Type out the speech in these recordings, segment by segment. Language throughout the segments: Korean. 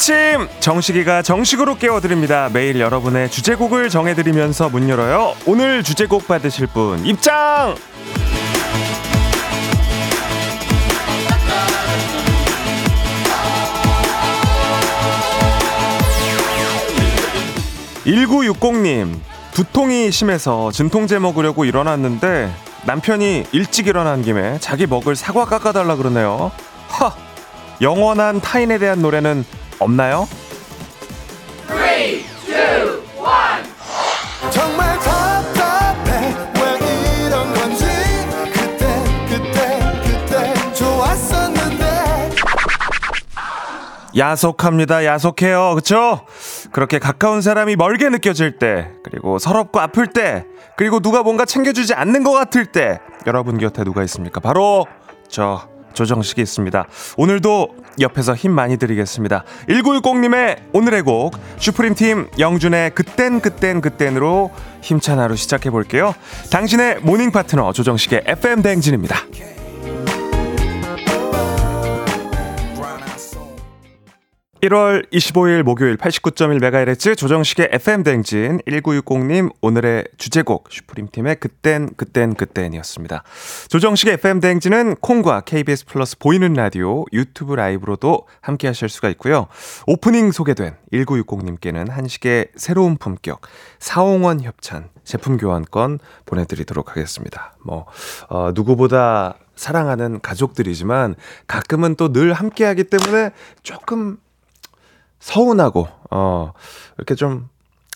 아침! 정식이가 정식으로 깨워드립니다. 매일 여러분의 주제곡을 정해드리면서 문 열어요. 오늘 주제곡 받으실 분 입장! 1960님 두통이 심해서 진통제 먹으려고 일어났는데 남편이 일찍 일어난 김에 자기 먹을 사과 깎아달라 그러네요. 하! 영원한 타인에 대한 노래는 없나요? 3, 2, 1 정말 답답해 왜 이런 건지 그때 그때 그때 좋았었는데 야속합니다 야속해요 그쵸? 그렇게 가까운 사람이 멀게 느껴질 때 그리고 서럽고 아플 때 그리고 누가 뭔가 챙겨주지 않는 것 같을 때 여러분 곁에 누가 있습니까? 바로 저 조정식이 있습니다. 오늘도 옆에서 힘 많이 드리겠습니다. 1960님의 오늘의 곡 슈프림 팀 영준의 그땐 그땐 그땐으로 힘찬 하루 시작해 볼게요. 당신의 morning 파트너 조정식의 FM 대행진입니다. 1월 25일 목요일 89.1MHz 조정식의 FM대행진 1960님 오늘의 주제곡 슈프림팀의 그땐 그땐 그땐이었습니다. 조정식의 FM댕진은 콩과 KBS 플러스 보이는 라디오 유튜브 라이브로도 함께 하실 수가 있고요. 오프닝 소개된 1960님께는 한식의 새로운 품격 사홍원 협찬 제품 교환권 보내드리도록 하겠습니다. 뭐 어, 누구보다 사랑하는 가족들이지만 가끔은 또 늘 함께하기 때문에 조금 서운하고 어 이렇게 좀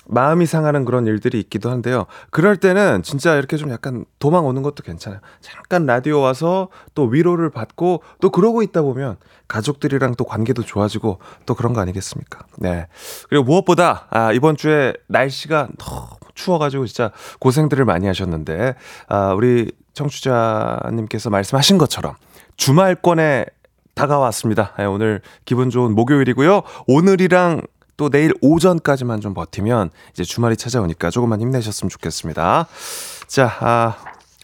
마음이 상하는 그런 일들이 있기도 한데요. 그럴 때는 진짜 이렇게 좀 약간 도망 오는 것도 괜찮아요. 잠깐 라디오 와서 또 위로를 받고 또 그러고 있다 보면 가족들이랑 또 관계도 좋아지고 또 그런 거 아니겠습니까? 네. 그리고 무엇보다 아, 이번 주에 날씨가 너무 추워가지고 진짜 고생들을 많이 하셨는데 아, 우리 청취자님께서 말씀하신 것처럼 주말권에 다가왔습니다. 네, 오늘 기분 좋은 목요일이고요. 오늘이랑 또 내일 오전까지만 좀 버티면 이제 주말이 찾아오니까 조금만 힘내셨으면 좋겠습니다. 자, 아,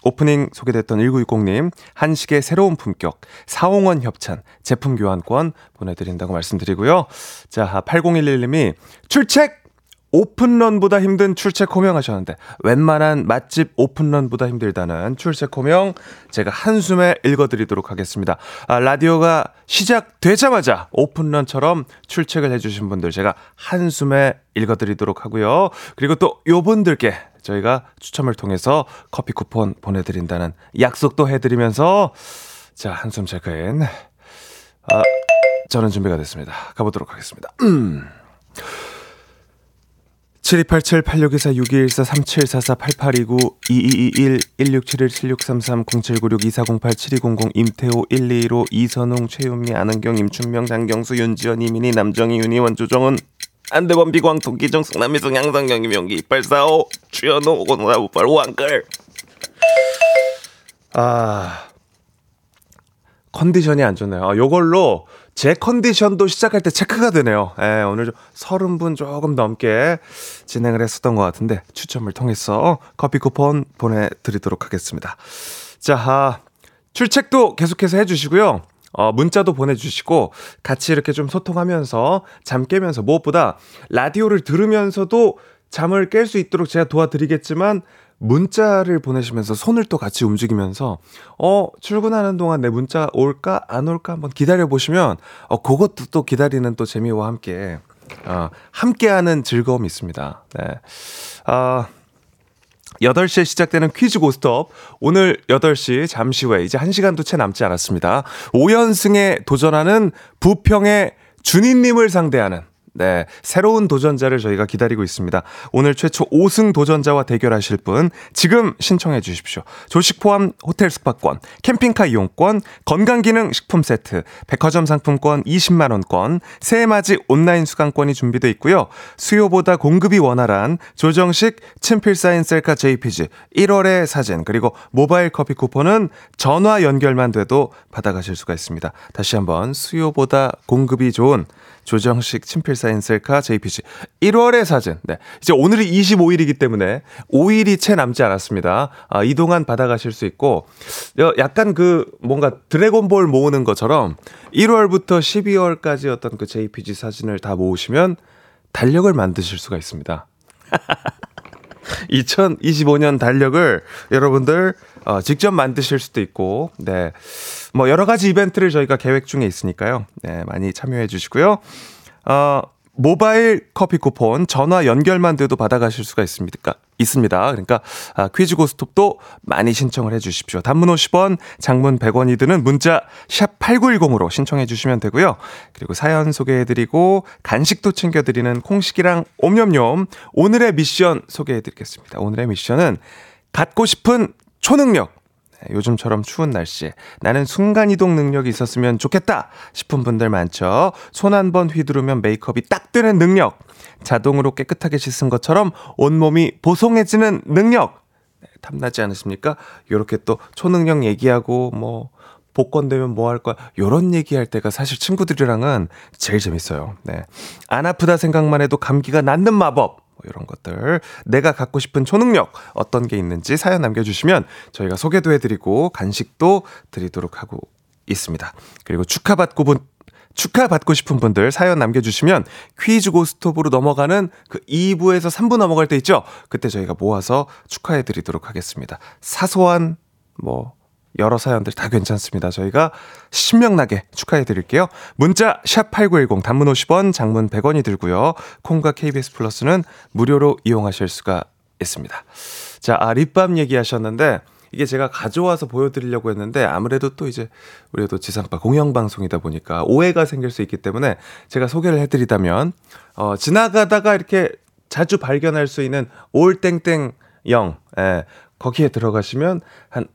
오프닝 소개됐던 1960님, 한식의 새로운 품격, 사홍원 협찬, 제품 교환권 보내드린다고 말씀드리고요. 자, 8011님이 출첵! 오픈런보다 힘든 출첵 호명 하셨는데 웬만한 맛집 오픈런보다 힘들다는 출첵 호명 제가 한숨에 읽어드리도록 하겠습니다. 아, 라디오가 시작되자마자 오픈런처럼 출첵을 해주신 분들 제가 한숨에 읽어드리도록 하고요. 그리고 또 요분들께 저희가 추첨을 통해서 커피 쿠폰 보내드린다는 약속도 해드리면서 자 한숨 체크인 아, 저는 준비가 됐습니다. 가보도록 하겠습니다. 음. 7287-8624-3744-8829-2221-1671-7633-0796-2408-7200 임태호 125 이선웅 최윤미 안은경 임춘명 장경수 윤지연 이민희 남정희 윤희원 조정은 안대범 비광 동기정 승남미성 양성경 임용기 2845 주연호 오고노라우팔 왕끌 아 컨디션이 안 좋네요. 아, 요걸로 제 컨디션도 시작할 때 체크가 되네요. 예, 오늘 좀 서른 분 조금 넘게 진행을 했었던 것 같은데 추첨을 통해서 커피 쿠폰 보내드리도록 하겠습니다. 자, 아, 출첵도 계속해서 해주시고요. 어, 문자도 보내주시고 같이 이렇게 좀 소통하면서 잠 깨면서 무엇보다 라디오를 들으면서도 잠을 깰 수 있도록 제가 도와드리겠지만 문자를 보내시면서 손을 또 같이 움직이면서 어 출근하는 동안 내 문자 올까 안 올까 한번 기다려 보시면 어 그것도 또 기다리는 또 재미와 함께 어 함께하는 즐거움이 있습니다. 네. 아 8시에 시작되는 퀴즈 고스톱. 오늘 8시 잠시 후에 이제 1시간도 채 남지 않았습니다. 5연승에 도전하는 부평의 준희님을 상대하는 네, 새로운 도전자를 저희가 기다리고 있습니다. 오늘 최초 5승 도전자와 대결하실 분 지금 신청해 주십시오. 조식 포함 호텔 숙박권, 캠핑카 이용권, 건강기능 식품 세트, 백화점 상품권 20만 원권, 새해맞이 온라인 수강권이 준비되어 있고요. 수요보다 공급이 원활한 조정식 친필 사인 셀카 JPG 1월의 사진 그리고 모바일 커피 쿠폰은 전화 연결만 돼도 받아가실 수가 있습니다. 다시 한번 수요보다 공급이 좋은 조정식 친필 사인 셀카 JPG 1월의 사진. 네. 이제 오늘이 25일이기 때문에 5일이 채 남지 않았습니다. 아, 이동안 받아가실 수 있고 약간 그 뭔가 드래곤볼 모으는 것처럼 1월부터 12월까지 어떤 그 JPG 사진을 다 모으시면 달력을 만드실 수가 있습니다. 2025년 달력을 여러분들 어, 직접 만드실 수도 있고, 네. 뭐 여러 가지 이벤트를 저희가 계획 중에 있으니까요. 네, 많이 참여해 주시고요. 어, 모바일 커피 쿠폰 전화 연결만 돼도 받아가실 수가 있습니까? 있습니다. 그러니까 아, 퀴즈 고스톱도 많이 신청을 해 주십시오. 단문 50원, 장문 100원이 드는 문자 샵 8910으로 신청해 주시면 되고요. 그리고 사연 소개해 드리고 간식도 챙겨 드리는 콩식이랑 옴념념 오늘의 미션 소개해 드리겠습니다. 오늘의 미션은 갖고 싶은 초능력 네, 요즘처럼 추운 날씨에 나는 순간이동 능력이 있었으면 좋겠다 싶은 분들 많죠. 손 한 번 휘두르면 메이크업이 딱 되는 능력. 자동으로 깨끗하게 씻은 것처럼 온몸이 보송해지는 능력. 네, 탐나지 않으십니까? 요렇게 또 초능력 얘기하고 뭐 복권 되면 뭐 할 거야? 요런 얘기할 때가 사실 친구들이랑은 제일 재밌어요. 네. 안 아프다 생각만 해도 감기가 낫는 마법. 뭐 이런 것들 내가 갖고 싶은 초능력 어떤 게 있는지 사연 남겨주시면 저희가 소개도 해드리고 간식도 드리도록 하고 있습니다. 그리고 축하받고 분 축하받고 싶은 분들 사연 남겨주시면 퀴즈 고스톱으로 넘어가는 그 2부에서 3부 넘어갈 때 있죠? 그때 저희가 모아서 축하해드리도록 하겠습니다. 사소한 뭐 여러 사연들 다 괜찮습니다. 저희가 신명나게 축하해 드릴게요. 문자 샵8910 단문 50원, 장문 100원이 들고요. 콩과 KBS 플러스는 무료로 이용하실 수가 있습니다. 자, 아, 립밤 얘기하셨는데 이게 제가 가져와서 보여드리려고 했는데 아무래도 또 이제 우리도 지상파 공영방송이다 보니까 오해가 생길 수 있기 때문에 제가 소개를 해드리다면 어, 지나가다가 이렇게 자주 발견할 수 있는 올땡땡 영 예, 거기에 들어가시면 한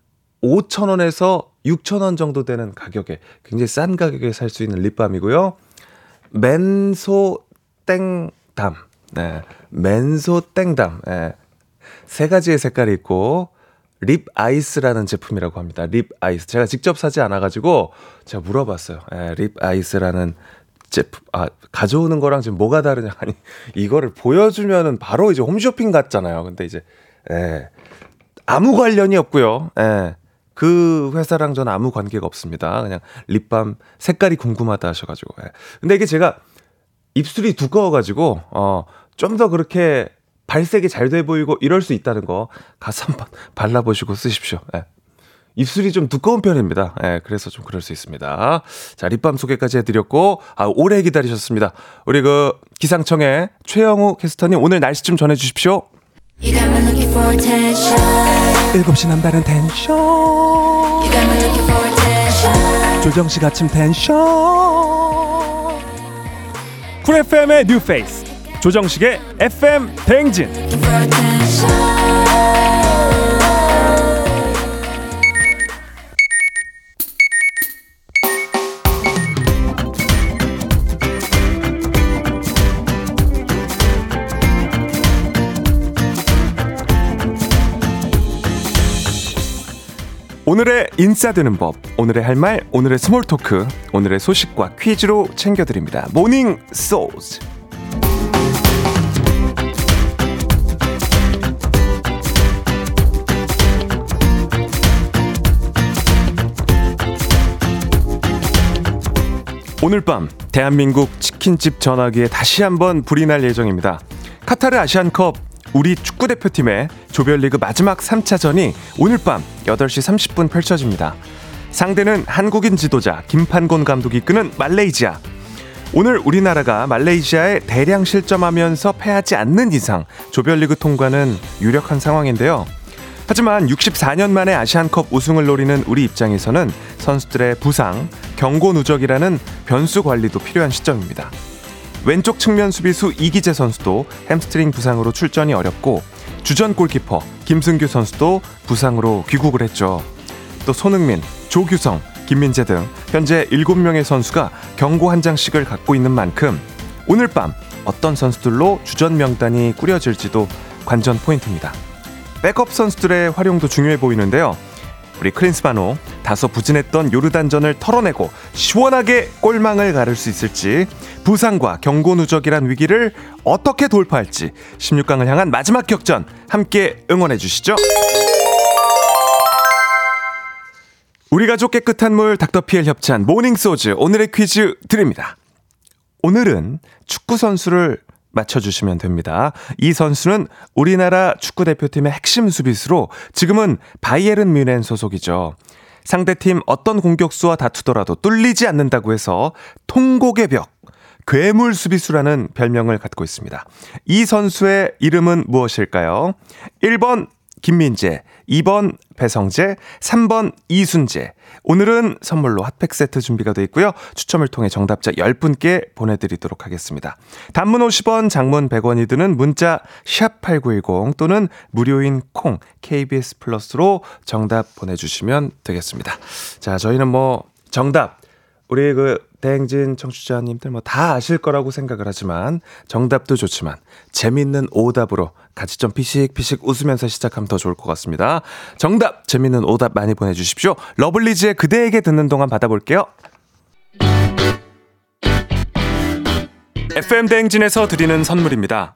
5,000원에서 6,000원 정도 되는 가격에 굉장히 싼 가격에 살 수 있는 립밤이고요. 맨소 땡담. 네. 맨소 땡담. 네. 세 가지의 색깔이 있고 립 아이스라는 제품이라고 합니다. 립 아이스. 제가 직접 사지 않아 가지고 제가 물어봤어요. 네, 립 아이스라는 제품 아 가져오는 거랑 지금 뭐가 다르냐 아니 이거를 보여주면은 바로 이제 홈쇼핑 같잖아요. 근데 이제 예. 아무 관련이 없고요. 예. 그 회사랑 저는 아무 관계가 없습니다. 그냥 립밤 색깔이 궁금하다 하셔가지고. 예. 근데 이게 제가 입술이 두꺼워가지고, 어, 좀 더 그렇게 발색이 잘 돼 보이고 이럴 수 있다는 거 가서 한번 발라보시고 쓰십시오. 예. 입술이 좀 두꺼운 편입니다. 예, 그래서 좀 그럴 수 있습니다. 자, 립밤 소개까지 해드렸고, 아, 오래 기다리셨습니다. 우리 그 기상청의 최영우 캐스터님 오늘 날씨 좀 전해주십시오. 7시 남다른 텐션 조정식 아침 텐션. 쿨 FM의 뉴페이스. 조정식의 FM 대행진 오늘의 인싸되는 법, 오늘의 할 말, 오늘의 small talk, 오늘의 소식과 퀴즈로 챙겨드립니다. 모닝 소스. 오늘 밤 대한민국 치킨집 전화기에 다시 한번 불이 날 예정입니다. 카타르 아시안컵 우리 축구 대표팀의 조별리그 마지막 3차전이 오늘 밤 8시 30분 펼쳐집니다. 상대는 한국인 지도자 김판곤 감독이 이끄는 말레이시아. 오늘 우리나라가 말레이시아에 대량 실점하면서 패하지 않는 이상 조별리그 통과는 유력한 상황인데요. 하지만 64년 만에 아시안컵 우승을 노리는 우리 입장에서는 선수들의 부상, 경고 누적이라는 변수 관리도 필요한 시점입니다. 왼쪽 측면 수비수 이기재 선수도 햄스트링 부상으로 출전이 어렵고 주전 골키퍼 김승규 선수도 부상으로 귀국을 했죠. 또 손흥민, 조규성, 김민재 등 현재 7명의 선수가 경고 한 장씩을 갖고 있는 만큼 오늘 밤 어떤 선수들로 주전 명단이 꾸려질지도 관전 포인트입니다. 백업 선수들의 활용도 중요해 보이는데요. 우리 크린스바노 다소 부진했던 요르단전을 털어내고 시원하게 골망을 가를 수 있을지 부상과 경고 누적이란 위기를 어떻게 돌파할지 16강을 향한 마지막 격전 함께 응원해 주시죠. 우리 가족 깨끗한 물 닥터피엘 협찬 모닝소즈 오늘의 퀴즈 드립니다. 오늘은 축구 선수를 맞춰주시면 됩니다. 이 선수는 우리나라 축구대표팀의 핵심 수비수로 지금은 바이에른 뮌헨 소속이죠. 상대팀 어떤 공격수와 다투더라도 뚫리지 않는다고 해서 통곡의 벽, 괴물 수비수라는 별명을 갖고 있습니다. 이 선수의 이름은 무엇일까요? 1번 김민재, 2번 배성재, 3번 이순재. 오늘은 선물로 핫팩 세트 준비가 되어 있고요. 추첨을 통해 정답자 10분께 보내드리도록 하겠습니다. 단문 50원, 장문 100원이 드는 문자 샵8910 또는 무료인 콩 KBS 플러스로 정답 보내주시면 되겠습니다. 자, 저희는 뭐 정답 우리 그 대행진 청취자님들 뭐 다 아실 거라고 생각을 하지만 정답도 좋지만 재밌는 오답으로 같이 좀 피식피식 웃으면서 시작하면 더 좋을 것 같습니다. 정답 재밌는 오답 많이 보내주십시오. 러블리즈의 그대에게 듣는 동안 받아볼게요. FM 대행진에서 드리는 선물입니다.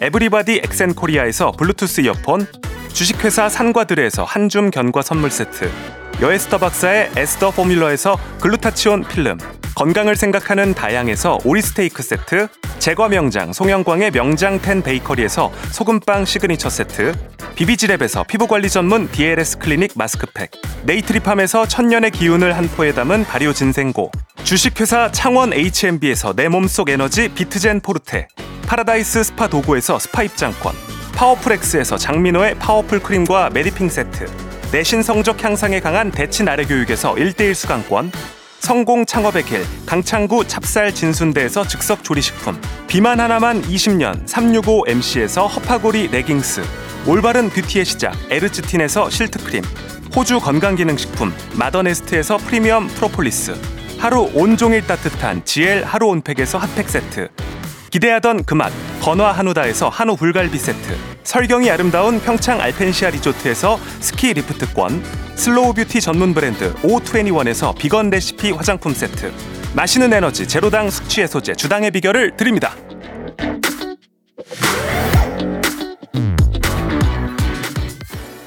에브리바디 엑센코리아에서 블루투스 이어폰 주식회사 산과들에서 한줌 견과 선물 세트 여에스더 박사의 에스더 포뮬러에서 글루타치온 필름 건강을 생각하는 다향에서 오리 스테이크 세트 제과 명장 송영광의 명장 텐 베이커리에서 소금빵 시그니처 세트 비비지랩에서 피부관리 전문 DLS 클리닉 마스크팩 네이트리팜에서 천년의 기운을 한 포에 담은 발효 진생고 주식회사 창원 H&B에서 내 몸속 에너지 비트젠 포르테 파라다이스 스파 도고에서 스파 입장권 파워풀엑스에서 장민호의 파워풀 크림과 메디핑 세트 내신 성적 향상에 강한 대치 나래 교육에서 1대1 수강권 성공 창업의 길 강창구 찹쌀 진순대에서 즉석 조리식품 비만 하나만 20년 365MC에서 허파고리 레깅스 올바른 뷰티의 시작 에르츠틴에서 실트크림 호주 건강기능식품 마더네스트에서 프리미엄 프로폴리스 하루 온종일 따뜻한 GL 하루 온팩에서 핫팩 세트 기대하던 그 맛 건화 한우다에서 한우 불갈비 세트. 설경이 아름다운 평창 알펜시아 리조트에서 스키 리프트권. 슬로우 뷰티 전문 브랜드 O21에서 비건 레시피 화장품 세트. 마시는 에너지 제로당 숙취 해소제 주당의 비결을 드립니다.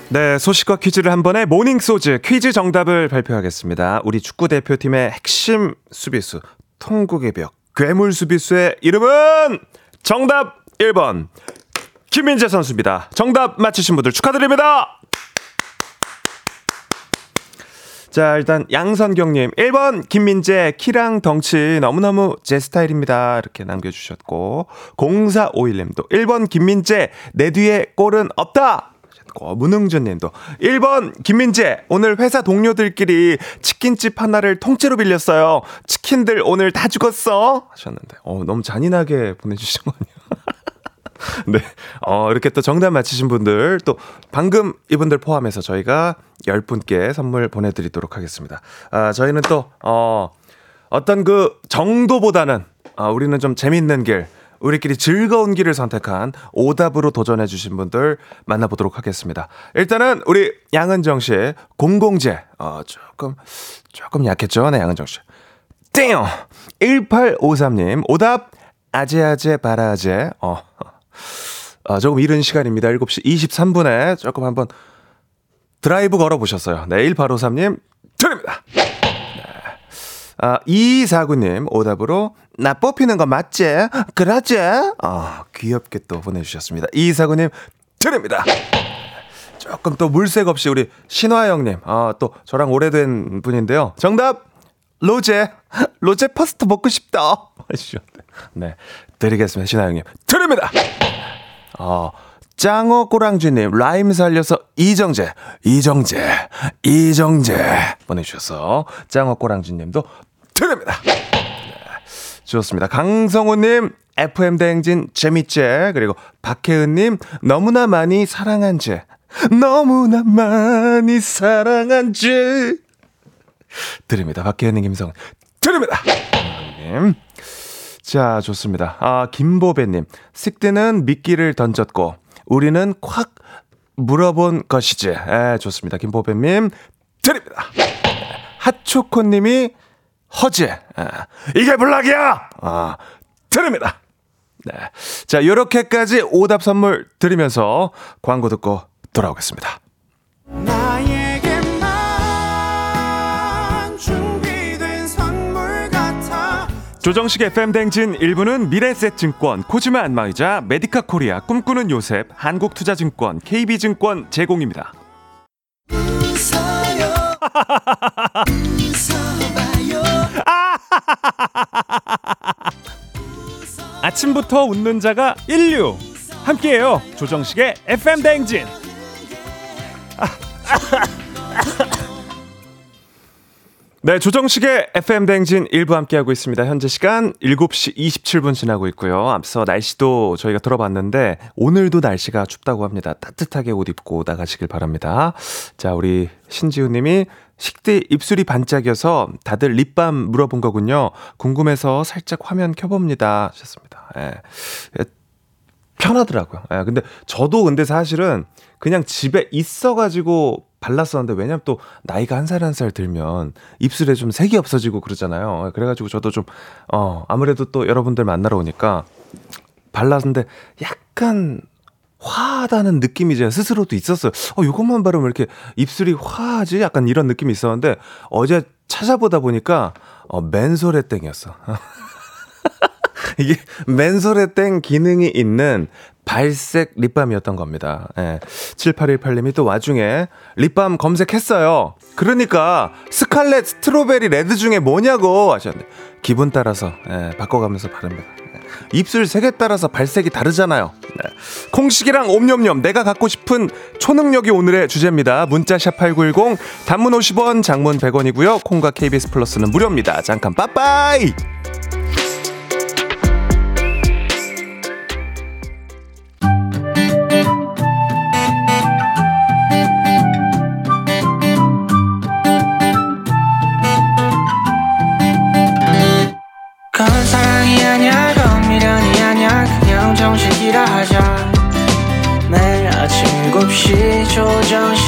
네, 소식과 퀴즈를 한 번에 모닝 소즈 퀴즈 정답을 발표하겠습니다. 우리 축구 대표팀의 핵심 수비수 통곡의 벽 괴물 수비수의 이름은 정답 1번 김민재 선수입니다. 정답 맞히신 분들 축하드립니다. 자, 일단 양선경님 1번 김민재 키랑 덩치 너무너무 제 스타일입니다. 이렇게 남겨주셨고 0451님도 1번 김민재 내 뒤에 골은 없다. 어, 문흥준 님도 1번 김민재 오늘 회사 동료들끼리 치킨집 하나를 통째로 빌렸어요. 치킨들 오늘 다 죽었어 하셨는데 어, 너무 잔인하게 보내주신 거 아니에요? 네. 어, 이렇게 또 정답 맞히신 분들 또 방금 이분들 포함해서 저희가 10분께 선물 보내드리도록 하겠습니다. 아, 저희는 또, 어, 어떤 그 정도보다는 아, 우리는 좀 재밌는 길, 우리끼리 즐거운 길을 선택한 오답으로 도전해 주신 분들 만나보도록 하겠습니다. 일단은 우리 양은정 씨의 공공재. 어, 조금, 조금 약했죠? 네, 양은정 씨. 땡! 1853님, 오답, 아재아재 바라아재. 어, 어, 조금 이른 시간입니다. 7시 23분에 조금 한번 드라이브 걸어 보셨어요. 네, 1853님, 드립니다. 아, 2249님 오답으로 나 뽑히는 거 맞지? 그러지? 아, 귀엽게 또 보내주셨습니다. 2249님 드립니다. 조금 또 물색 없이 우리 신화영님, 아, 또 저랑 오래된 분인데요. 정답! 로제. 로제 파스타 먹고 싶다. 네. 드리겠습니다. 신화영님. 드립니다! 어, 짱어 꼬랑쥐님, 라임 살려서 이정재, 이정재, 이정재 보내주셔서 짱어 꼬랑쥐님도 드립니다. 네, 좋습니다. 강성우님, FM대행진 재밌제. 그리고 박혜은님, 너무나 많이 사랑한 제. 너무나 많이 사랑한 제. 드립니다. 박혜은님, 김성. 드립니다! 님. 자, 좋습니다. 아, 김보배님. 식대는 미끼를 던졌고, 우리는 콱 물어본 것이지. 에, 좋습니다. 김보배님. 드립니다. 핫초코님이 허재. 아, 이게 블락이야! 아, 드립니다. 네. 자, 요렇게까지 오답 선물 드리면서 광고 듣고 돌아오겠습니다. 조정식 FM 댕진 1부는 미래셋증권, 코지마 안마의자, 메디카 코리아, 꿈꾸는 요셉, 한국투자증권, KB증권 제공입니다. 아침부터 웃는 자가 인류. 함께해요. 조정식의 FM 대행진. 네 조정식의 FM 대행진 1부 함께하고 있습니다. 현재 시간 7시 27분 지나고 있고요. 앞서 날씨도 저희가 들어봤는데 오늘도 날씨가 춥다고 합니다. 따뜻하게 옷 입고 나가시길 바랍니다. 자 우리 신지우 님이 식대 입술이 반짝여서 다들 립밤 물어본 거군요. 궁금해서 살짝 화면 켜봅니다. 하셨습니다. 예. 예. 편하더라고요. 예. 근데 저도 근데 사실은 그냥 집에 있어가지고 발랐었는데 왜냐면 또 나이가 한 살 한 살 들면 입술에 좀 색이 없어지고 그러잖아요. 예. 그래가지고 저도 좀, 어, 아무래도 또 여러분들 만나러 오니까 발랐는데 약간 화하다는 느낌이 제 스스로도 있었어요. 어, 요것만 바르면 이렇게 입술이 화하지? 약간 이런 느낌이 있었는데 어제 찾아보다 보니까 어, 멘소래땡이었어. 이게 멘소래땡 기능이 있는 발색 립밤이었던 겁니다. 예. 7818님이 또 와중에 립밤 검색했어요. 그러니까 스칼렛 스트로베리 레드 중에 뭐냐고 하셨는데 기분 따라서 예, 바꿔가면서 바릅니다. 입술 색에 따라서 발색이 다르잖아요. 네. 콩식이랑 옴념념 내가 갖고 싶은 초능력이 오늘의 주제입니다. 문자 샵 8910 단문 50원 장문 100원이고요. 콩과 KBS 플러스는 무료입니다. 잠깐 빠빠이.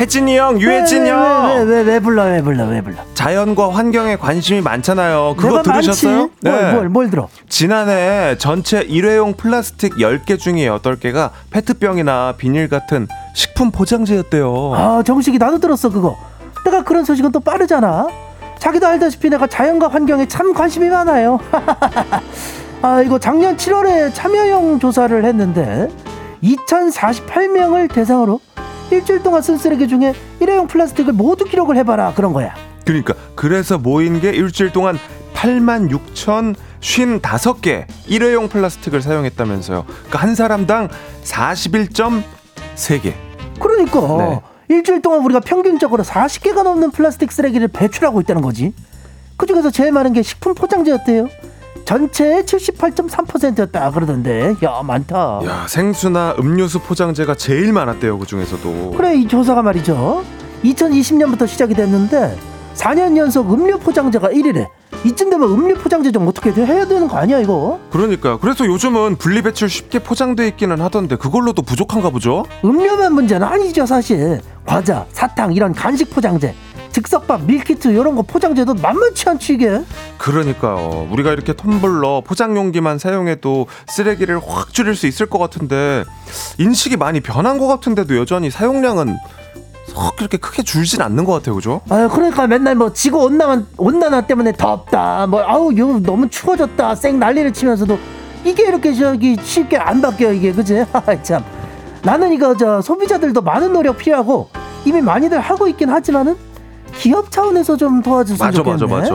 혜진이 형, 유혜진 형! 왜, 왜, 왜, 왜 불러, 왜 불러, 왜 불러? 자연과 환경에 관심이 많잖아요. 그거 들으셨어요? 네. 뭘, 뭘, 뭘 들어? 지난해 전체 일회용 플라스틱 10개 중에 8개가 페트병이나 비닐 같은 식품 포장재였대요. 아, 정식이 나도 들었어, 그거. 내가 그런 소식은 또 빠르잖아. 자기도 알다시피 내가 자연과 환경에 참 관심이 많아요. 아, 이거 작년 7월에 참여형 조사를 했는데 2048명을 대상으로 일주일 동안 쓴 쓰레기 중에 일회용 플라스틱을 모두 기록을 해봐라 그런 거야. 그러니까 그래서 모인 게 일주일 동안 8만 6천 55개 일회용 플라스틱을 사용했다면서요. 그러니까 한 사람당 41.3개. 그러니까 네. 일주일 동안 우리가 평균적으로 40개가 넘는 플라스틱 쓰레기를 배출하고 있다는 거지. 그중에서 제일 많은 게 식품 포장재였대요. 전체의 78.3%였다. 그러던데. 야 많다. 야 생수나 음료수 포장재가 제일 많았대요 그 중에서도. 그래 이 조사가 말이죠. 2020년부터 시작이 됐는데 4년 연속 음료 포장재가 1위래. 이쯤 되면 음료 포장재 좀 어떻게 해야 되는 거 아니야 이거? 그러니까. 그래서 요즘은 분리배출 쉽게 포장돼 있기는 하던데 그걸로도 부족한가 보죠? 음료만 문제는 아니죠 사실. 과자, 사탕 이런 간식 포장재 즉석밥, 밀키트 이런 거 포장재도 만만치 않지 이게. 그러니까요. 우리가 이렇게 텀블러, 포장용기만 사용해도 쓰레기를 확 줄일 수 있을 것 같은데 인식이 많이 변한 것 같은데도 여전히 사용량은 썩 그렇게 크게 줄진 않는 것 같아요, 그죠? 아, 그러니까 맨날 뭐 지구 온난화 온난화 때문에 덥다, 뭐 아우 요 너무 추워졌다, 쌩 난리를 치면서도 이게 이렇게 저기 쉽게 안 바뀌어 이게 그지? 참 나는 이거 저 소비자들도 많은 노력 필요하고 이미 많이들 하고 있긴 하지만은 기업 차원에서 좀 도와줬으면 맞아, 좋겠네. 맞아, 맞아.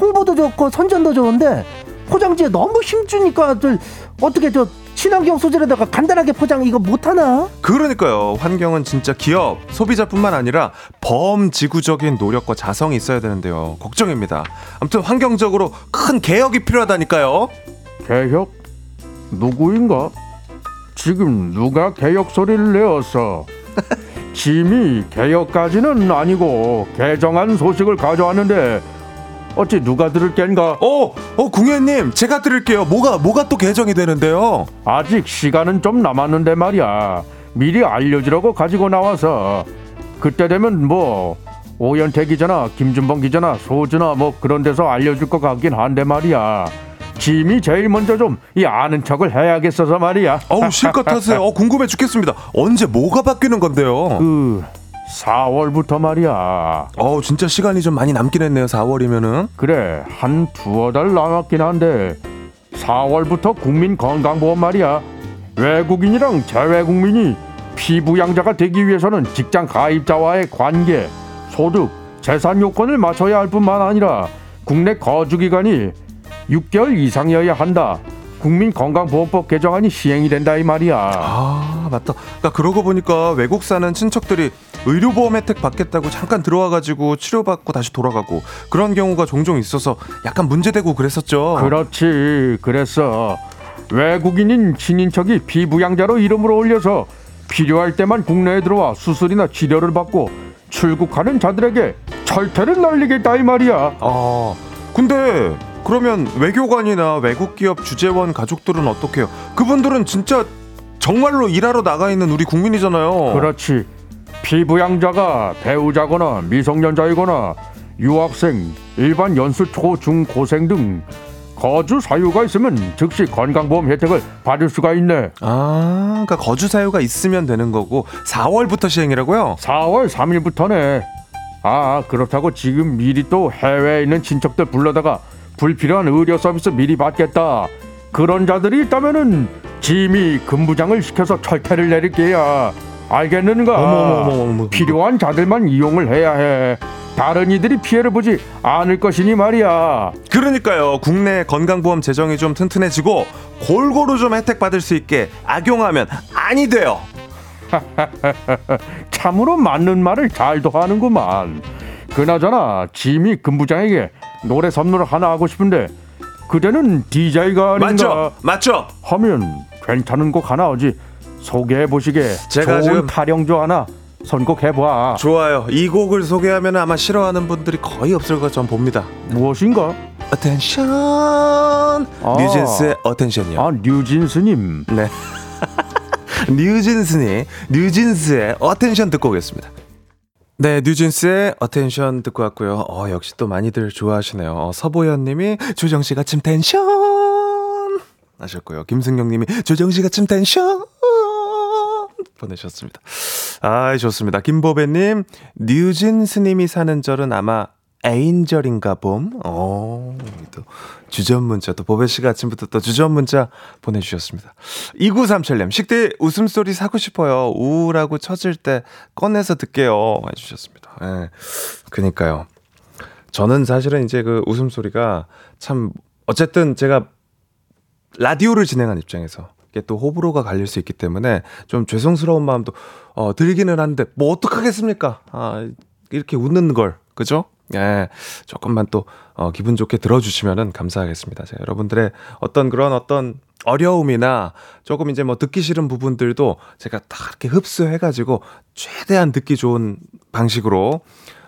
홍보도 좋고 선전도 좋은데 포장지에 너무 힘주니까 좀 어떻게 저 친환경 소재로다가 간단하게 포장 이거 못하나? 그러니까요. 환경은 진짜 기업, 소비자뿐만 아니라 범지구적인 노력과 자성이 있어야 되는데요. 걱정입니다. 아무튼 환경적으로 큰 개혁이 필요하다니까요. 개혁? 누구인가? 지금 누가 개혁 소리를 내었어? 짐이 개혁까지는 아니고 개정한 소식을 가져왔는데 어찌 누가 들을 겐가? 어, 어, 궁예님, 제가 들을게요. 뭐가, 뭐가 또 개정이 되는데요? 아직 시간은 좀 남았는데 말이야. 미리 알려주라고 가지고 나와서 그때 되면 뭐 오연태 기자나 김준범 기자나 소주나 뭐 그런 데서 알려줄 것 같긴 한데 말이야. 짐이 제일 먼저 좀 이 아는 척을 해야겠어서 말이야. 어우, 실컷 하세요. 어, 궁금해 죽겠습니다. 언제 뭐가 바뀌는 건데요? 그 4월부터 말이야. 어우, 진짜 시간이 좀 많이 남긴 했네요. 4월이면은. 그래 한 두어 달 남았긴 한데 4월부터 국민 건강보험 말이야. 외국인이랑 재외국민이 피부양자가 되기 위해서는 직장 가입자와의 관계, 소득, 재산 요건을 맞춰야 할 뿐만 아니라 국내 거주 기간이 6개월 이상이어야 한다. 국민건강보험법 개정안이 시행이 된다 이 말이야. 아, 맞다. 그러니까 그러고 보니까 외국 사는 친척들이 의료보험 혜택 받겠다고 잠깐 들어와가지고 치료받고 다시 돌아가고 그런 경우가 종종 있어서 약간 문제되고 그랬었죠. 그렇지. 그래서 외국인인 친인척이 피부양자로 이름을 올려서 필요할 때만 국내에 들어와 수술이나 치료를 받고 출국하는 자들에게 철퇴를 날리겠다 이 말이야. 아, 근데 그러면 외교관이나 외국 기업 주재원 가족들은 어떻게요? 그분들은 진짜 정말로 일하러 나가 있는 우리 국민이잖아요. 그렇지. 피부양자가 배우자거나 미성년자이거나 유학생, 일반 연수 초, 중, 고생 등 거주 사유가 있으면 즉시 건강보험 혜택을 받을 수가 있네. 아, 그러니까 거주 사유가 있으면 되는 거고 4월부터 시행이라고요? 4월 3일부터네. 아, 그렇다고 지금 미리 또 해외에 있는 친척들 불러다가 불필요한 의료 서비스 미리 받겠다. 그런 자들이 있다면은 짐이 근부장을 시켜서 철퇴를 내릴 게야. 알겠는가? 어머머머머. 필요한 자들만 이용을 해야 해. 다른 이들이 피해를 보지 않을 것이니 말이야. 그러니까요. 국내 건강보험 재정이 좀 튼튼해지고 골고루 좀 혜택 받을 수 있게 악용하면 아니 돼요. 참으로 맞는 말을 잘도 하는구만. 그나저나 짐이 근부장에게 노래 선물을 하나 하고 싶은데 그대는 DJ가 아닌가 맞죠? 맞죠? 하면 괜찮은 곡 하나 어디 소개해 보시게. 제가 좋은 지금- 타령조 하나 선곡해 봐. 좋아요. 이 곡을 소개하면 아마 싫어하는 분들이 거의 없을 것 전 봅니다. 무엇인가? Attention 뉴진스의 Attention이요. 아 뉴진스님. 네. 뉴진스니 뉴진스의 Attention 듣고 오겠습니다. 네, 뉴진스의 Attention 듣고 왔고요. 어, 역시 또 많이들 좋아하시네요. 어, 서보현 님이 조정식 아침 텐션 하셨고요. 김승경 님이 조정식 아침 텐션 보내셨습니다. 아, 좋습니다. 김보배 님, 뉴진스 님이 사는 절은 아마 에인절인가 봄. 어, 또 주전 문자 또 보배 씨가 아침부터 또 주전 문자 보내 주셨습니다. 2937님 식대 웃음소리 사고 싶어요. 우울하고 처질 때 꺼내서 듣게요. 해 주셨습니다. 예, 그니까요. 저는 사실은 이제 그 웃음소리가 참 어쨌든 제가 라디오를 진행한 입장에서 이게 또 호불호가 갈릴 수 있기 때문에 좀 죄송스러운 마음도 어, 들기는 한데 뭐 어떡하겠습니까? 아, 이렇게 웃는 걸 그죠? 예, 조금만 또 어, 기분 좋게 들어주시면은 감사하겠습니다. 제가 여러분들의 어떤 그런 어떤 어려움이나 조금 이제 뭐 듣기 싫은 부분들도 제가 다 이렇게 흡수해가지고 최대한 듣기 좋은 방식으로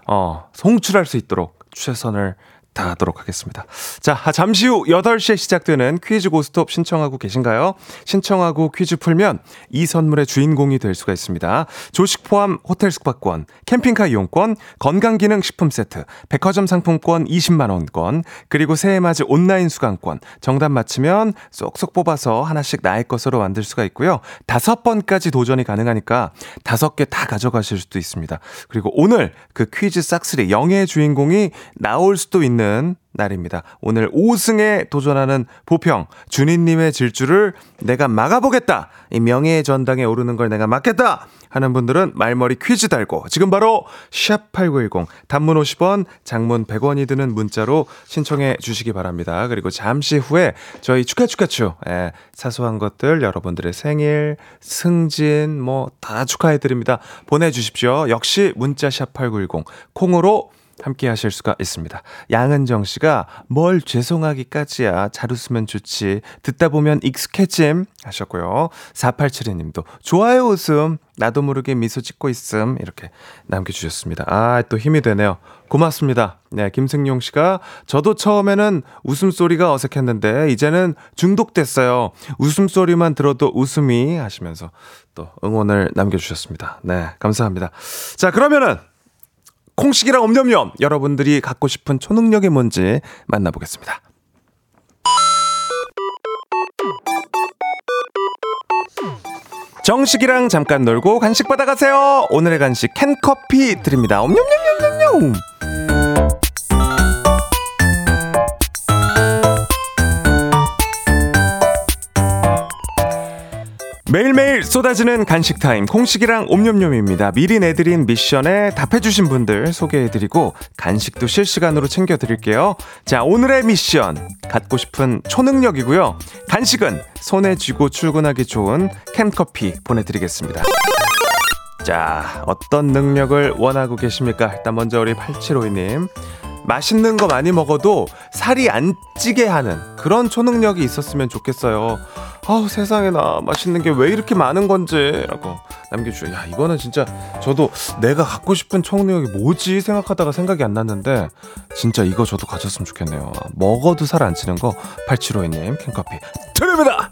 어, 송출할 수 있도록 최선을 다 하도록 하겠습니다. 자, 잠시 후 8시에 시작되는 퀴즈 고스톱 신청하고 계신가요? 신청하고 퀴즈 풀면 이 선물의 주인공이 될 수가 있습니다. 조식 포함 호텔 숙박권, 캠핑카 이용권, 건강기능 식품 세트, 백화점 상품권 20만원권, 그리고 새해맞이 온라인 수강권, 정답 맞히면 쏙쏙 뽑아서 하나씩 나의 것으로 만들 수가 있고요. 다섯 번까지 도전이 가능하니까 다섯 개 다 가져가실 수도 있습니다. 그리고 오늘 그 퀴즈 싹쓸이 영예의 주인공이 나올 수도 있는 날입니다. 오늘 5승에 도전하는 보평, 준희님의 질주를 내가 막아보겠다! 이 명예의 전당에 오르는 걸 내가 막겠다! 하는 분들은 말머리 퀴즈 달고 지금 바로 샵 8910 단문 50원, 장문 100원이 드는 문자로 신청해 주시기 바랍니다. 그리고 잠시 후에 저희 축하 축하추 예, 사소한 것들 여러분들의 생일, 승진 뭐 다 축하해 드립니다. 보내 주십시오. 역시 문자 샵 8910 콩으로 함께 하실 수가 있습니다. 양은정 씨가 뭘 죄송하기까지야. 잘 웃으면 좋지. 듣다 보면 익숙해짐 하셨고요. 4872님도 좋아요 웃음. 나도 모르게 미소 짓고 있음. 이렇게 남겨주셨습니다. 아, 또 힘이 되네요. 고맙습니다. 네, 김승용 씨가 저도 처음에는 웃음소리가 어색했는데 이제는 중독됐어요. 웃음소리만 들어도 웃음이 하시면서 또 응원을 남겨주셨습니다. 네, 감사합니다. 자, 그러면은 콩식이랑 엄념념 여러분들이 갖고 싶은 초능력이 뭔지 만나보겠습니다. 정식이랑 잠깐 놀고 간식 받아가세요. 오늘의 간식 캔커피 드립니다. 엄념념념념념. 매일매일 쏟아지는 간식 타임 콩식이랑 옴념념입니다. 미리 내드린 미션에 답해주신 분들 소개해드리고 간식도 실시간으로 챙겨드릴게요. 자 오늘의 미션 갖고 싶은 초능력이고요. 간식은 손에 쥐고 출근하기 좋은 캔커피 보내드리겠습니다. 자 어떤 능력을 원하고 계십니까? 일단 먼저 우리 8752님 맛있는 거 많이 먹어도 살이 안 찌게 하는 그런 초능력이 있었으면 좋겠어요. 아우 세상에나 맛있는 게 왜 이렇게 많은 건지라고 남겨주셔. 야 이거는 진짜 저도 내가 갖고 싶은 초능력이 뭐지 생각하다가 생각이 안 났는데 진짜 이거 저도 가졌으면 좋겠네요. 먹어도 살 안 찌는 거 8752님 캔커피 드립니다.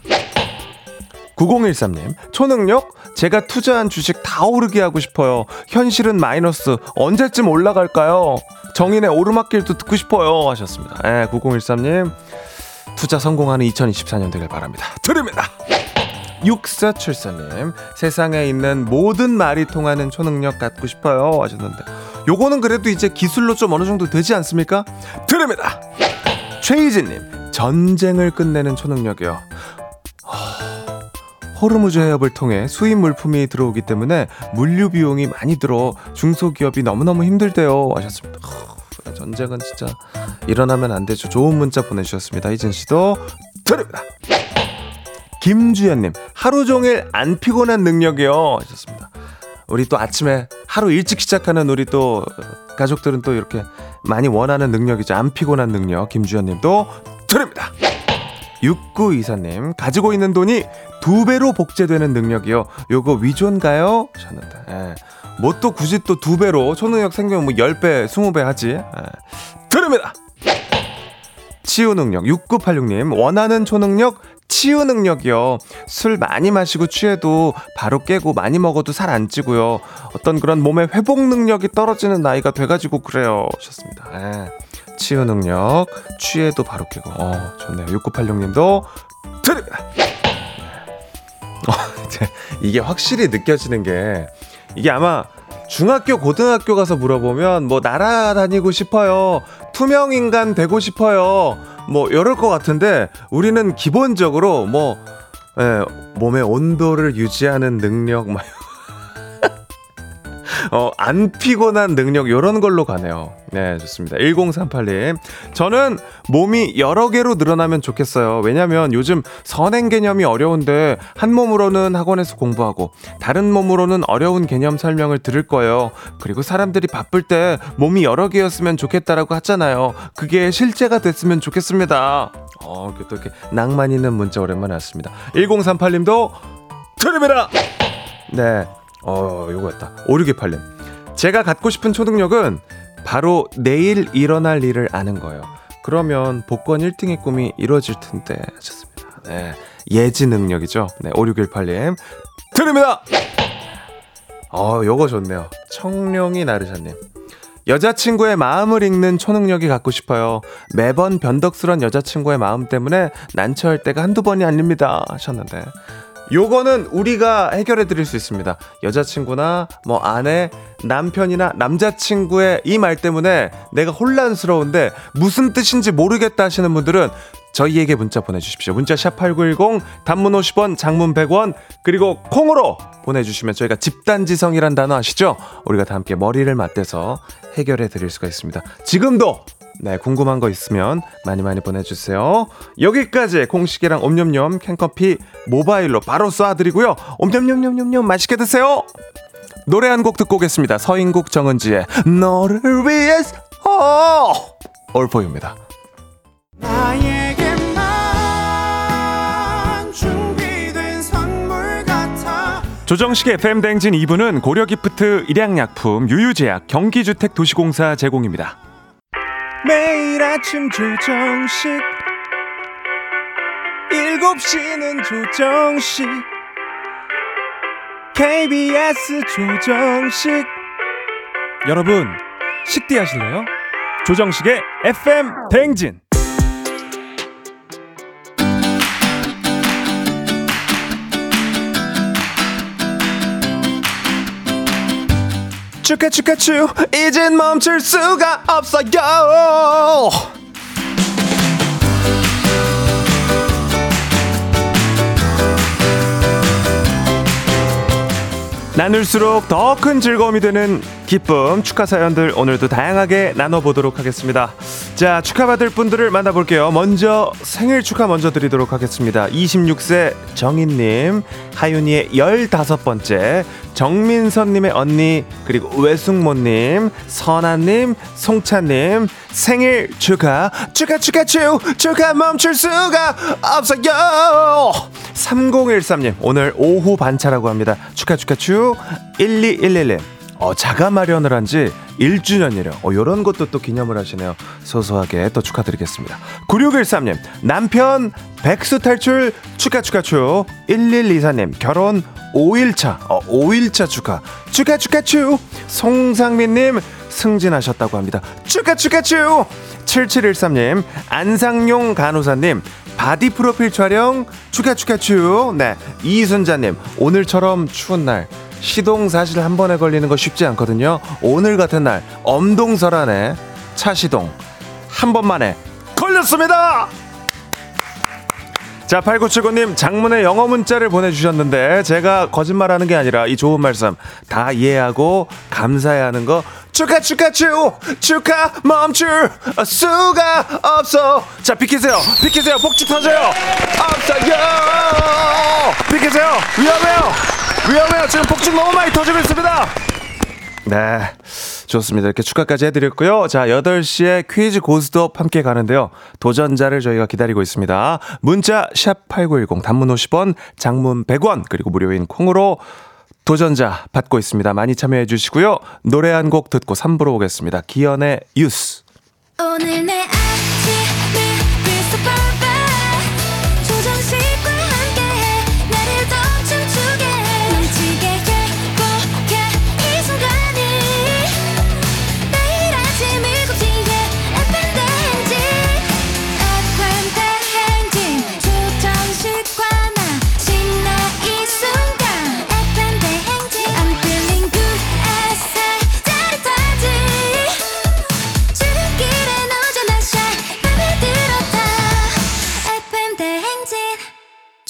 9013님, 초능력? 제가 투자한 주식 다 오르게 하고 싶어요. 현실은 마이너스. 언제쯤 올라갈까요? 정인의 오르막길도 듣고 싶어요. 하셨습니다. 예, 9013님, 투자 성공하는 2024년 되길 바랍니다. 드립니다! 6474님, 세상에 있는 모든 말이 통하는 초능력 갖고 싶어요. 하셨는데, 요거는 그래도 이제 기술로 좀 어느 정도 되지 않습니까? 드립니다! 최희진님, 전쟁을 끝내는 초능력이요. 호르무즈 해협을 통해 수입 물품이 들어오기 때문에 물류 비용이 많이 들어 중소기업이 너무너무 힘들대요 하셨습니다. 허, 전쟁은 진짜 일어나면 안 되죠. 좋은 문자 보내주셨습니다. 이진 씨도 드립니다. 김주연님 하루 종일 안 피곤한 능력이요 하셨습니다. 우리 또 아침에 하루 일찍 시작하는 우리 또 가족들은 또 이렇게 많이 원하는 능력이죠. 안 피곤한 능력 김주연님도 드립니다. 6924님 가지고 있는 돈이 두 배로 복제되는 능력이요. 요거 위조인가요? 하셨는데 예. 뭐또 굳이 또 두 배로 초능력 생기면 뭐 10배, 20배 하지. 예. 드립니다. 치유 능력 6986님 원하는 초능력 치유 능력이요. 술 많이 마시고 취해도 바로 깨고 많이 먹어도 살 안 찌고요. 어떤 그런 몸의 회복 능력이 떨어지는 나이가 돼가지고 그래요. 하셨습니다. 예. 치유 능력 취해도 바로 깨고 어 좋네요. 6986님도 드립니다. 어, 이게 확실히 느껴지는 게 이게 아마 중학교 고등학교 가서 물어보면 뭐 날아다니고 싶어요. 투명 인간 되고 싶어요. 뭐 이럴 것 같은데 우리는 기본적으로 뭐 예, 몸의 온도를 유지하는 능력 막 어, 안 피곤한 능력, 요런 걸로 가네요. 네, 좋습니다. 1038님. 저는 몸이 여러 개로 늘어나면 좋겠어요. 왜냐면 요즘 선행 개념이 어려운데, 한 몸으로는 학원에서 공부하고, 다른 몸으로는 어려운 개념 설명을 들을 거예요. 그리고 사람들이 바쁠 때 몸이 여러 개였으면 좋겠다라고 하잖아요. 그게 실제가 됐으면 좋겠습니다. 어, 또 이렇게 낭만 있는 문자 오랜만에 왔습니다. 1038님도 드립니다! 네. 어, 요거였다. 5628님. 제가 갖고 싶은 초능력은 바로 내일 일어날 일을 아는 거예요. 그러면 복권 1등의 꿈이 이루어질 텐데 하셨습니다. 네. 예지 능력이죠. 네, 5618님. 드립니다! 어, 요거 좋네요. 청룡이 나르샤님. 여자친구의 마음을 읽는 초능력이 갖고 싶어요. 매번 변덕스런 여자친구의 마음 때문에 난처할 때가 한두 번이 아닙니다. 하셨는데. 요거는 우리가 해결해 드릴 수 있습니다. 여자친구나 뭐 아내, 남편이나 남자친구의 이 말 때문에 내가 혼란스러운데 무슨 뜻인지 모르겠다 하시는 분들은 저희에게 문자 보내주십시오. 문자 샵8910 단문 50원, 장문 100원 그리고 콩으로 보내주시면 저희가 집단지성이란 단어 아시죠? 우리가 다 함께 머리를 맞대서 해결해 드릴 수가 있습니다. 지금도 네, 궁금한 거 있으면 많이 많이 보내주세요. 여기까지 공식이랑 옴념념 캔커피 모바일로 바로 쏴드리고요. 옴념념념념념 맛있게 드세요. 노래 한 곡 듣고 오겠습니다. 서인국 정은지의 너를 위해서 올포입니다. 조정식의 FM 댕진 2부는 고려기프트, 일양약품, 유유제약, 경기주택도시공사 제공입니다. 매일 아침 조정식. 7시는 조정식. KBS 조정식. 여러분 식대 하실래요? 조정식의 FM 대행진 축하 축하 축 이젠 멈출 수가 없어요. 나눌수록 더 큰 즐거움이 되는 기쁨 축하 사연들 오늘도 다양하게 나눠보도록 하겠습니다. 자 축하받을 분들을 만나볼게요. 먼저 생일 축하 먼저 드리도록 하겠습니다. 26세 정인님, 하윤이의 15번째, 정민선님의 언니, 그리고 외숙모님, 선아님, 송차님, 생일 축하, 축하, 축하, 축, 축하 멈출 수가 없어요! 3013님, 오늘 오후 반차라고 합니다. 축하, 축하, 축, 1211님, 어, 자가 마련을 한 지 1주년이래요. 어, 요런 것도 또 기념을 하시네요. 소소하게 또 축하드리겠습니다. 9613님, 남편 백수 탈출 축하 축하 축. 1124님, 결혼 5일차, 어, 5일차 축하. 축하 축하 축. 송상민님, 승진하셨다고 합니다. 축하 축하 축. 7713님, 안상용 간호사님, 바디 프로필 촬영 축하 축하 축. 네, 이순자님, 오늘처럼 추운 날 시동 사실 한 번에 걸리는 거 쉽지 않거든요. 오늘 같은 날 엄동설안에 차 시동 한 번만에 걸렸습니다. 자, 8979님, 장문의 영어 문자를 보내주셨는데, 제가 거짓말하는 게 아니라 이 좋은 말씀 다 이해하고 감사해야 하는 거, 축하, 축하, 축! 축하, 멈출 수가 없어! 자, 비키세요! 비키세요! 복지 터져요! 없어요! 비키세요! 위험해요! 위험해요! 지금 폭죽 너무 많이 터지고 있습니다! 네. 좋습니다. 이렇게 축하까지 해드렸고요. 자, 8시에 퀴즈 고스톱 함께 가는데요. 도전자를 저희가 기다리고 있습니다. 문자, 샵8910, 단문 50원, 장문 100원, 그리고 무료인 콩으로 도전자 받고 있습니다. 많이 참여해 주시고요. 노래 한 곡 듣고 3부로 오겠습니다. 기현의 유스. 오늘 내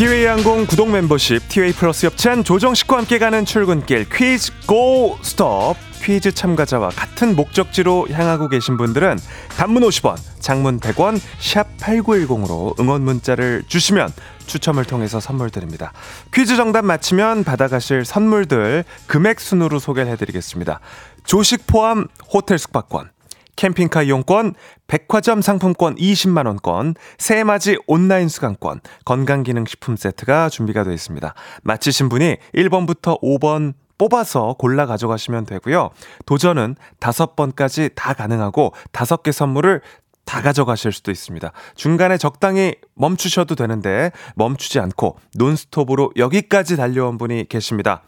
티웨이 항공 구독 멤버십, 티웨이 플러스 협찬 조정식과 함께 가는 출근길 퀴즈 고 스톱. 퀴즈 참가자와 같은 목적지로 향하고 계신 분들은 단문 50원, 장문 100원, 샵 8910으로 응원 문자를 주시면 추첨을 통해서 선물 드립니다. 퀴즈 정답 맞히면 받아가실 선물들 금액 순으로 소개를 해드리겠습니다. 조식 포함 호텔 숙박권, 캠핑카 이용권, 백화점 상품권 20만원권, 새맞이 온라인 수강권, 건강기능식품 세트가 준비가 되어 있습니다. 마치신 분이 1번부터 5번 뽑아서 골라 가져가시면 되고요. 도전은 5번까지 다 가능하고 5개 선물을 다 가져가실 수도 있습니다. 중간에 적당히 멈추셔도 되는데 멈추지 않고 논스톱으로 여기까지 달려온 분이 계십니다.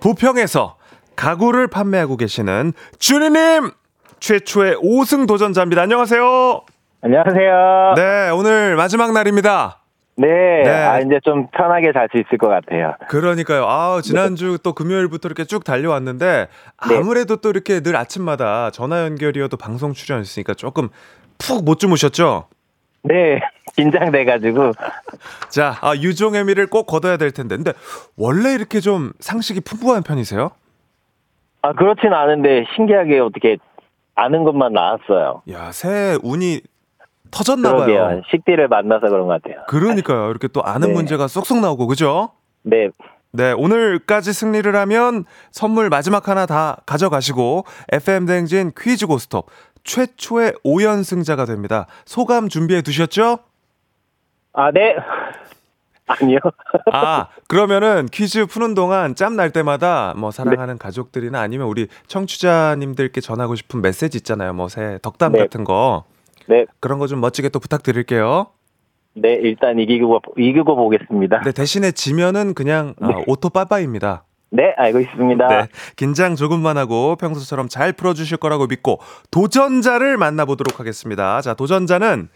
부평에서 가구를 판매하고 계시는 준이님 최초의 5승 도전자입니다. 안녕하세요. 안녕하세요. 네. 네, 오늘 마지막 날입니다. 네. 네. 아, 이제 좀 편하게 잘 수 있을 것 같아요. 그러니까요. 아, 지난주 또 금요일부터 이렇게 쭉 달려왔는데 아무래도 또 이렇게 늘 아침마다 전화 연결이어도 방송 출연했으니까 조금 푹 못 주무셨죠? 네. 긴장돼가지고. 자, 아, 유종의 미를 꼭 거둬야 될 텐데. 근데 원래 이렇게 좀 상식이 풍부한 편이세요? 아, 그렇진 않은데 신기하게 어떻게 아는 것만 나왔어요. 야, 새 운이 터졌나 봐요. 그러게요. 식디를 만나서 그런 것 같아요. 그러니까요. 이렇게 또 아는 네. 문제가 쏙쏙 나오고 그죠? 네. 네, 오늘까지 승리를 하면 선물 마지막 하나 다 가져가시고 FM 대행진 퀴즈 고스톱 최초의 5연승자가 됩니다. 소감 준비해 두셨죠? 아, 네. 아니요. 아, 그러면은 퀴즈 푸는 동안 짬 날 때마다 뭐 사랑하는 네. 가족들이나 아니면 우리 청취자님들께 전하고 싶은 메시지 있잖아요. 뭐 새 덕담 네. 같은 거. 네. 그런 거 좀 멋지게 또 부탁드릴게요. 네. 일단 이기고, 이기고 보겠습니다. 네, 대신에 지면은 그냥 아, 오토 빠빠입니다. 네. 알고 있습니다. 네, 긴장 조금만 하고 평소처럼 잘 풀어주실 거라고 믿고 도전자를 만나보도록 하겠습니다. 자, 도전자는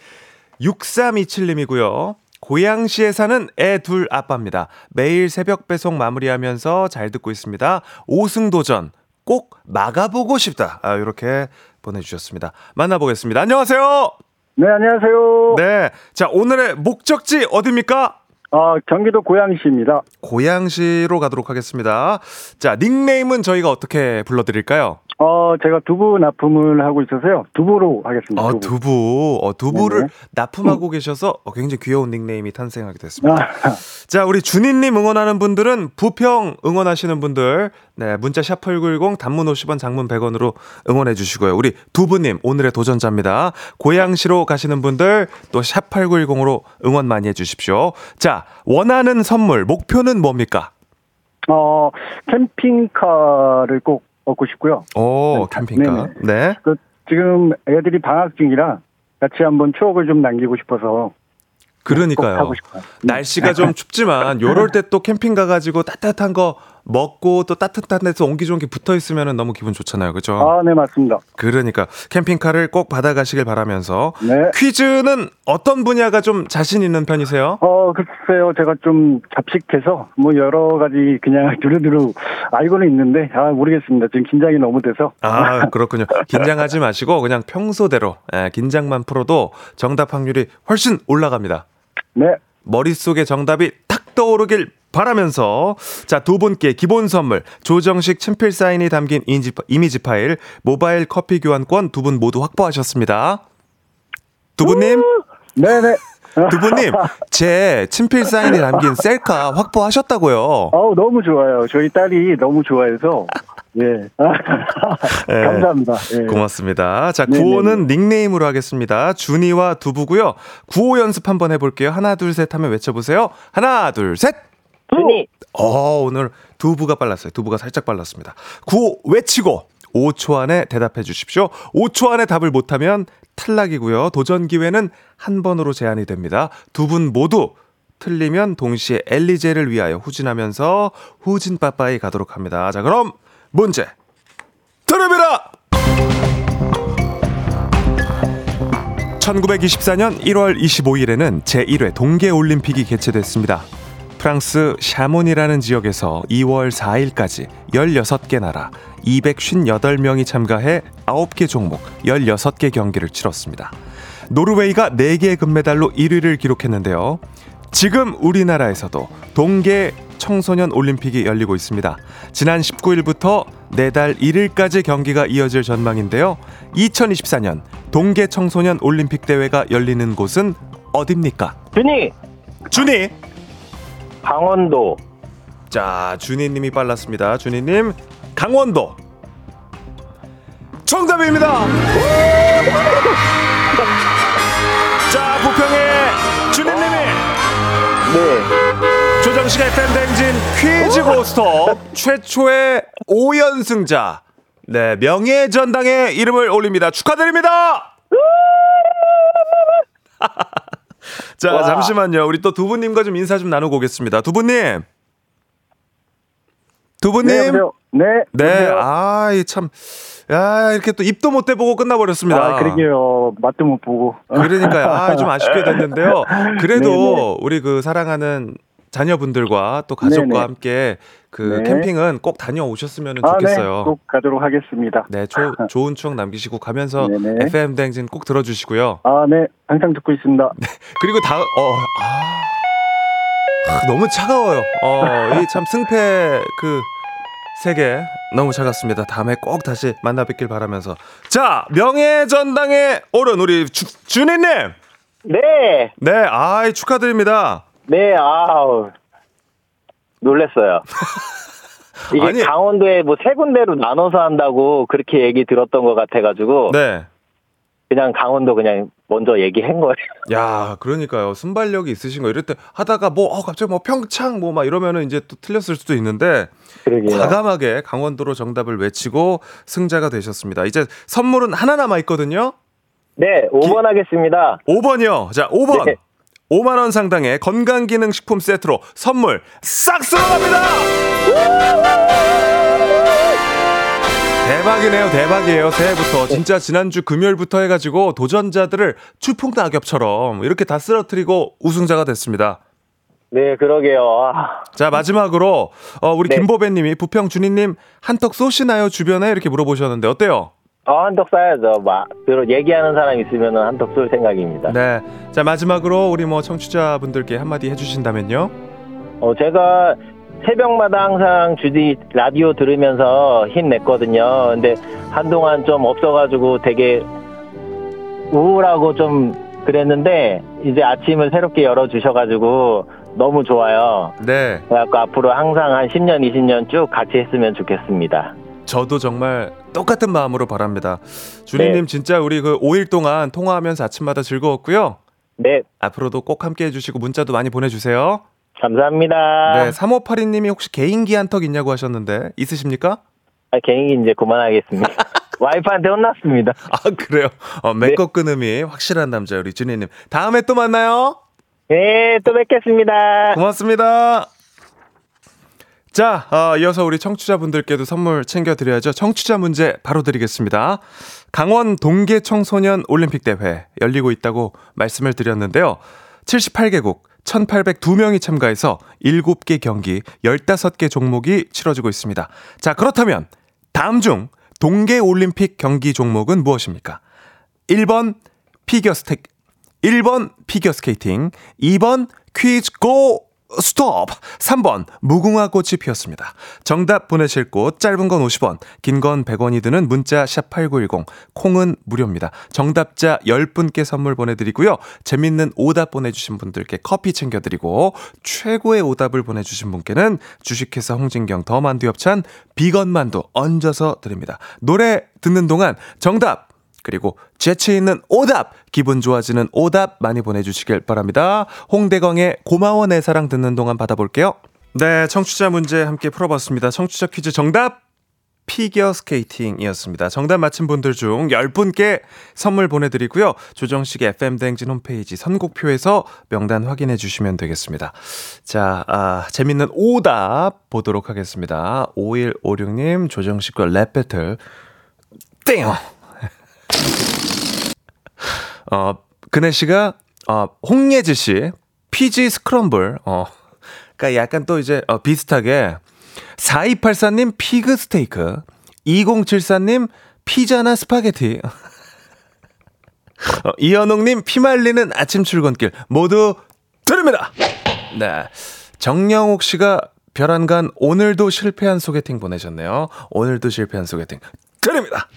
6327님이고요. 고양시에 사는 애 둘 아빠입니다. 매일 새벽 배송 마무리하면서 잘 듣고 있습니다. 5승 도전 꼭 막아보고 싶다. 아, 이렇게 보내주셨습니다. 만나보겠습니다. 안녕하세요. 네, 안녕하세요. 네, 자 오늘의 목적지 어디입니까? 어, 경기도 고양시입니다. 고양시로 가도록 하겠습니다. 자, 닉네임은 저희가 어떻게 불러드릴까요? 어, 제가 두부 납품을 하고 있어서요. 두부로 하겠습니다. 어, 두부. 두부. 어, 두부를 네네. 납품하고 계셔서 어, 굉장히 귀여운 닉네임이 탄생하게 됐습니다. 아, 자, 우리 준희님 응원하는 분들은 부평 응원하시는 분들, 네, 문자 샵8910 단문 50원, 장문 100원으로 응원해 주시고요. 우리 두부님 오늘의 도전자입니다. 고양시로 가시는 분들 또 샵8910으로 응원 많이 해 주십시오. 자, 원하는 선물, 목표는 뭡니까? 어, 캠핑카를 꼭 얻고 싶고요. 오, 네, 캠핑카. 네. 그, 지금 애들이 방학 중이라 같이 한번 추억을 좀 남기고 싶어서 꼭 그러니까요. 싶어요. 날씨가 좀 춥지만 요럴 때 또 캠핑 가가지고 따뜻한 거 먹고 또 따뜻한 데서 옹기종기 붙어 있으면 너무 기분 좋잖아요. 그죠? 아, 네, 맞습니다. 그러니까 캠핑카를 꼭 받아가시길 바라면서 네. 퀴즈는 어떤 분야가 좀 자신 있는 편이세요? 어, 글쎄요. 제가 좀 잡식해서 뭐 여러 가지 그냥 두루두루 알고는 있는데, 아, 모르겠습니다. 지금 긴장이 너무 돼서. 아, 그렇군요. 긴장하지 마시고 그냥 평소대로 예, 긴장만 풀어도 정답 확률이 훨씬 올라갑니다. 네. 머릿속에 정답이 탁 떠오르길 바라면서 자 두 분께 기본 선물 조정식 친필 사인이 담긴 인지, 이미지 파일 모바일 커피 교환권 두 분 모두 확보하셨습니다. 두 분님 네네. 두 분님 제 친필 사인이 담긴 셀카 확보하셨다고요. 어우, 너무 좋아요. 저희 딸이 너무 좋아해서. 예. 예. 감사합니다. 예. 고맙습니다. 자, 네네네. 구호는 닉네임으로 하겠습니다. 준이와 두부고요. 구호 연습 한번 해볼게요. 하나, 둘, 셋 하면 외쳐보세요. 하나, 둘, 셋! 준이. 어, 오늘 두부가 빨랐어요. 두부가 살짝 빨랐습니다. 구호 외치고 5초 안에 대답해 주십시오. 5초 안에 답을 못하면 탈락이고요. 도전 기회는 한 번으로 제한이 됩니다. 두 분 모두 틀리면 동시에 엘리제를 위하여 후진하면서 후진 빠빠이 가도록 합니다. 자, 그럼 문제 드립니다! 1924년 1월 25일에는 제1회 동계올림픽이 개최됐습니다. 프랑스 샤몬이라는 지역에서 2월 4일까지 16개 나라 258명이 참가해 9개 종목 16개 경기를 치렀습니다. 노르웨이가 4개의 금메달로 1위를 기록했는데요. 지금 우리나라에서도 동계 청소년 올림픽이 열리고 있습니다. 지난 19일부터 내달 1일까지 경기가 이어질 전망인데요. 2024년 동계 청소년 올림픽 대회가 열리는 곳은 어딥니까? 준이. 준이. 강원도. 자, 준이님이 빨랐습니다. 준이님, 강원도. 정답입니다. 자, 부평의 준혜님이 네. 조정식의 팬댕진 퀴즈 고스톱 최초의 5연승자. 네, 명예전당의 이름을 올립니다. 축하드립니다! 자, 와. 잠시만요. 우리 또 두부님과 좀 인사 좀 나누고 오겠습니다. 두부님. 두부님. 네? 네. 네, 여보세요? 아, 이 참. 야, 이렇게 또 입도 못 대보고 끝나버렸습니다. 아, 그러게요. 맛도 못 보고. 그러니까요. 아, 좀 아쉽게 됐는데요. 그래도 네네. 우리 그 사랑하는 자녀분들과 또 가족과 네네. 함께 그 네. 캠핑은 꼭 다녀오셨으면 아, 네. 좋겠어요. 꼭 가도록 하겠습니다. 네, 조, 좋은 추억 남기시고 가면서 네네. FM 댕진 꼭 들어주시고요. 아, 네. 항상 듣고 있습니다. 그리고 다, 어, 아, 아, 너무 차가워요. 어, 이 참 승패 그 세계 너무 차갑습니다. 다음에 꼭 다시 만나 뵙길 바라면서. 자, 명예 전당에 오른 우리 주, 준희님! 네. 네, 아이, 축하드립니다. 네, 아우. 놀랬어요. 이게 아니- 강원도에 뭐 세 군데로 나눠서 한다고 그렇게 얘기 들었던 것 같아가지고 네. 그냥 강원도 그냥 먼저 얘기한 거예요. 야, 그러니까요. 순발력이 있으신 거 이럴 때 하다가 뭐 어, 갑자기 뭐 평창 뭐 막 이러면은 이제 또 틀렸을 수도 있는데 그러게요. 과감하게 강원도로 정답을 외치고 승자가 되셨습니다. 이제 선물은 하나 남아 있거든요. 네, 5번 하겠습니다. 5번이요. 자, 5번. 네. 5만 원 상당의 건강기능식품 세트로 선물 싹 쏠랍니다. 대박이네요, 대박이에요. 새해부터 진짜 지난주 금요일부터 해가지고 도전자들을 추풍 낙엽처럼 이렇게 다 쓰러뜨리고 우승자가 됐습니다. 네, 그러게요. 아, 자 마지막으로 어, 우리 네. 김보배님이 부평 준이님 한턱 쏘시나요 주변에 이렇게 물어보셨는데 어때요? 어, 한턱 쏴야죠. 막, 얘기하는 사람 있으면 한턱 쏠 생각입니다. 네. 자 마지막으로 우리 뭐 청취자분들께 한마디 해주신다면요. 어, 제가 새벽마다 항상 주디 라디오 들으면서 힘냈거든요. 근데 한동안 좀 없어가지고 되게 우울하고 좀 그랬는데 이제 아침을 새롭게 열어주셔가지고 너무 좋아요. 네. 그래갖고 앞으로 항상 한 10년, 20년 쭉 같이 했으면 좋겠습니다. 저도 정말 똑같은 마음으로 바랍니다. 준이님 네. 진짜 우리 그 5일 동안 통화하면서 아침마다 즐거웠고요. 네, 앞으로도 꼭 함께 해주시고 문자도 많이 보내주세요. 감사합니다. 네. 3582님이 혹시 개인기 한턱 있냐고 하셨는데 있으십니까? 아, 개인기 이제 그만하겠습니다. 와이프한테 혼났습니다. 아 그래요. 어, 메꿔 끊음이 확실한 남자 우리 준이님. 다음에 또 만나요. 네, 또 뵙겠습니다. 고맙습니다. 자, 어, 이어서 우리 청취자분들께도 선물 챙겨드려야죠. 청취자 문제 바로 드리겠습니다. 강원 동계 청소년 올림픽 대회 열리고 있다고 말씀을 드렸는데요. 78개국 1,802명이 참가해서 7개 경기 15개 종목이 치러지고 있습니다. 자, 그렇다면 다음 중 동계 올림픽 경기 종목은 무엇입니까? 1번 피겨 스택 1번 피겨 스케이팅, 2번 퀴즈 고 스톱, 3번 무궁화 꽃이 피었습니다. 정답 보내실 곳 짧은 건 50원, 긴 건 100원이 드는 문자 샵 8910, 콩은 무료입니다. 정답자 10분께 선물 보내 드리고요. 재밌는 오답 보내 주신 분들께 커피 챙겨 드리고 최고의 오답을 보내 주신 분께는 주식회사 홍진경 더 만두 엽찬 비건 만두 얹어서 드립니다. 노래 듣는 동안 정답 그리고 재치 있는 오답, 기분 좋아지는 오답 많이 보내주시길 바랍니다. 홍대광의 고마워 내 사랑 듣는 동안 받아볼게요. 네, 청취자 문제 함께 풀어봤습니다. 청취자 퀴즈 정답! 피겨 스케이팅이었습니다. 정답 맞힌 분들 중 10분께 선물 보내드리고요. 조정식 FM대행진 홈페이지 선곡표에서 명단 확인해 주시면 되겠습니다. 자, 아, 재밌는 오답 보도록 하겠습니다. 5156님, 조정식과 랩 배틀. 땡! 어, 근혜 씨가, 어, 홍예지 씨, 피지 스크럼블, 어, 그니까 약간 또 이제, 어, 비슷하게, 4284님 pig 스테이크, 2074님 피자나 스파게티, 어, 이현웅님 피말리는 아침 출근길, 모두 드립니다! 네. 정영욱 씨가 별안간 오늘도 실패한 소개팅 보내셨네요. 오늘도 실패한 소개팅 드립니다!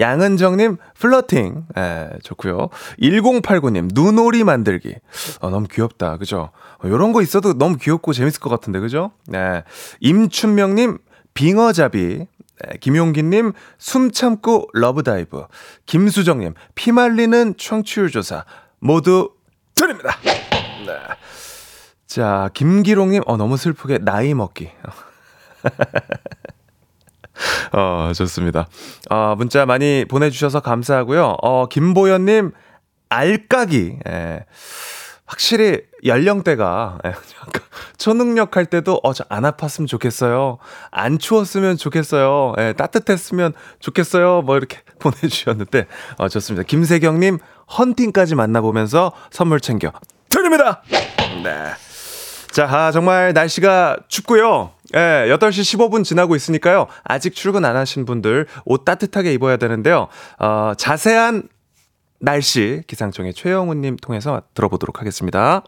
양은정님, flirting. 예, 좋고요 1089님, 눈오리 만들기. 어, 너무 귀엽다. 그죠? 어, 요런 거 있어도 너무 귀엽고 재밌을 것 같은데, 그죠? 네. 임춘명님, 빙어잡이. 네, 김용기님, 숨 참고 Love Dive. 김수정님, 피 말리는 청취율 조사. 모두 드립니다. 네. 자, 김기롱님, 어, 너무 슬프게 나이 먹기. 어, 좋습니다. 어, 문자 많이 보내주셔서 감사하고요. 어, 김보현님, 알까기. 예. 확실히 연령대가 예, 초능력 할 때도 어 저 안 아팠으면 좋겠어요. 안 추웠으면 좋겠어요. 예, 따뜻했으면 좋겠어요. 뭐 이렇게 보내주셨는데 어 좋습니다. 김세경님 헌팅까지 만나보면서 선물 챙겨 드립니다. 네. 자, 아, 정말 날씨가 춥고요. 예, 8시 15분 지나고 있으니까요. 아직 출근 안 하신 분들 옷 따뜻하게 입어야 되는데요. 어, 자세한 날씨 기상청의 최영우님 통해서 들어보도록 하겠습니다.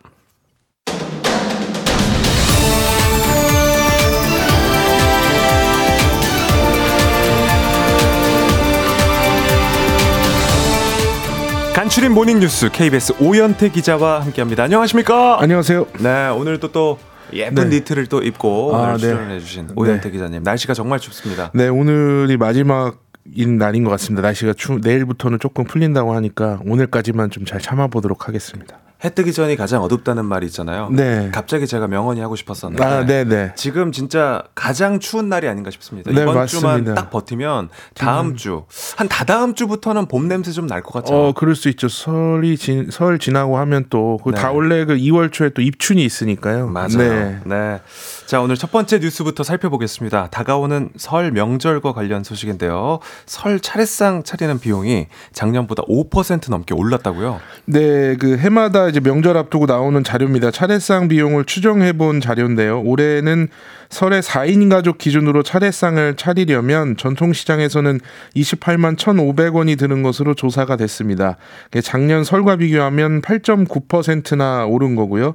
간추린 모닝뉴스 KBS 오연태 기자와 함께합니다. 안녕하십니까? 안녕하세요. 네, 오늘도 또 예쁜 네. 니트를 또 입고 아, 오늘 네. 출연해 주신 오연태 네. 기자님. 날씨가 정말 춥습니다. 네, 오늘이 마지막 인 날인 것 같습니다. 날씨가 추, 내일부터는 조금 풀린다고 하니까 오늘까지만 좀 잘 참아보도록 하겠습니다. 해 뜨기 전이 가장 어둡다는 말이 있잖아요. 네. 갑자기 제가 명언이 하고 싶었었는데 아, 네, 네. 지금 진짜 가장 추운 날이 아닌가 싶습니다. 네, 이번 맞습니다. 주만 딱 버티면 다음 주, 한 다다음 주부터는 봄 냄새 좀 날 것 같죠. 어, 그럴 수 있죠. 설이 진, 설 지나고 하면 또, 그 네. 다 원래 그 2월 초에 또 입춘이 있으니까요. 맞아요. 네. 네. 자, 오늘 첫 번째 뉴스부터 살펴보겠습니다. 다가오는 설 명절과 관련 소식인데요. 설 차례상 차리는 비용이 작년보다 5% 넘게 올랐다고요? 네, 그 해마다 이제 명절 앞두고 나오는 자료입니다. 차례상 비용을 추정해 본 자료인데요. 올해는 설에 4인 가족 기준으로 차례상을 차리려면 전통시장에서는 28만 1,500원이 드는 것으로 조사가 됐습니다. 작년 설과 비교하면 8.9%나 오른 거고요.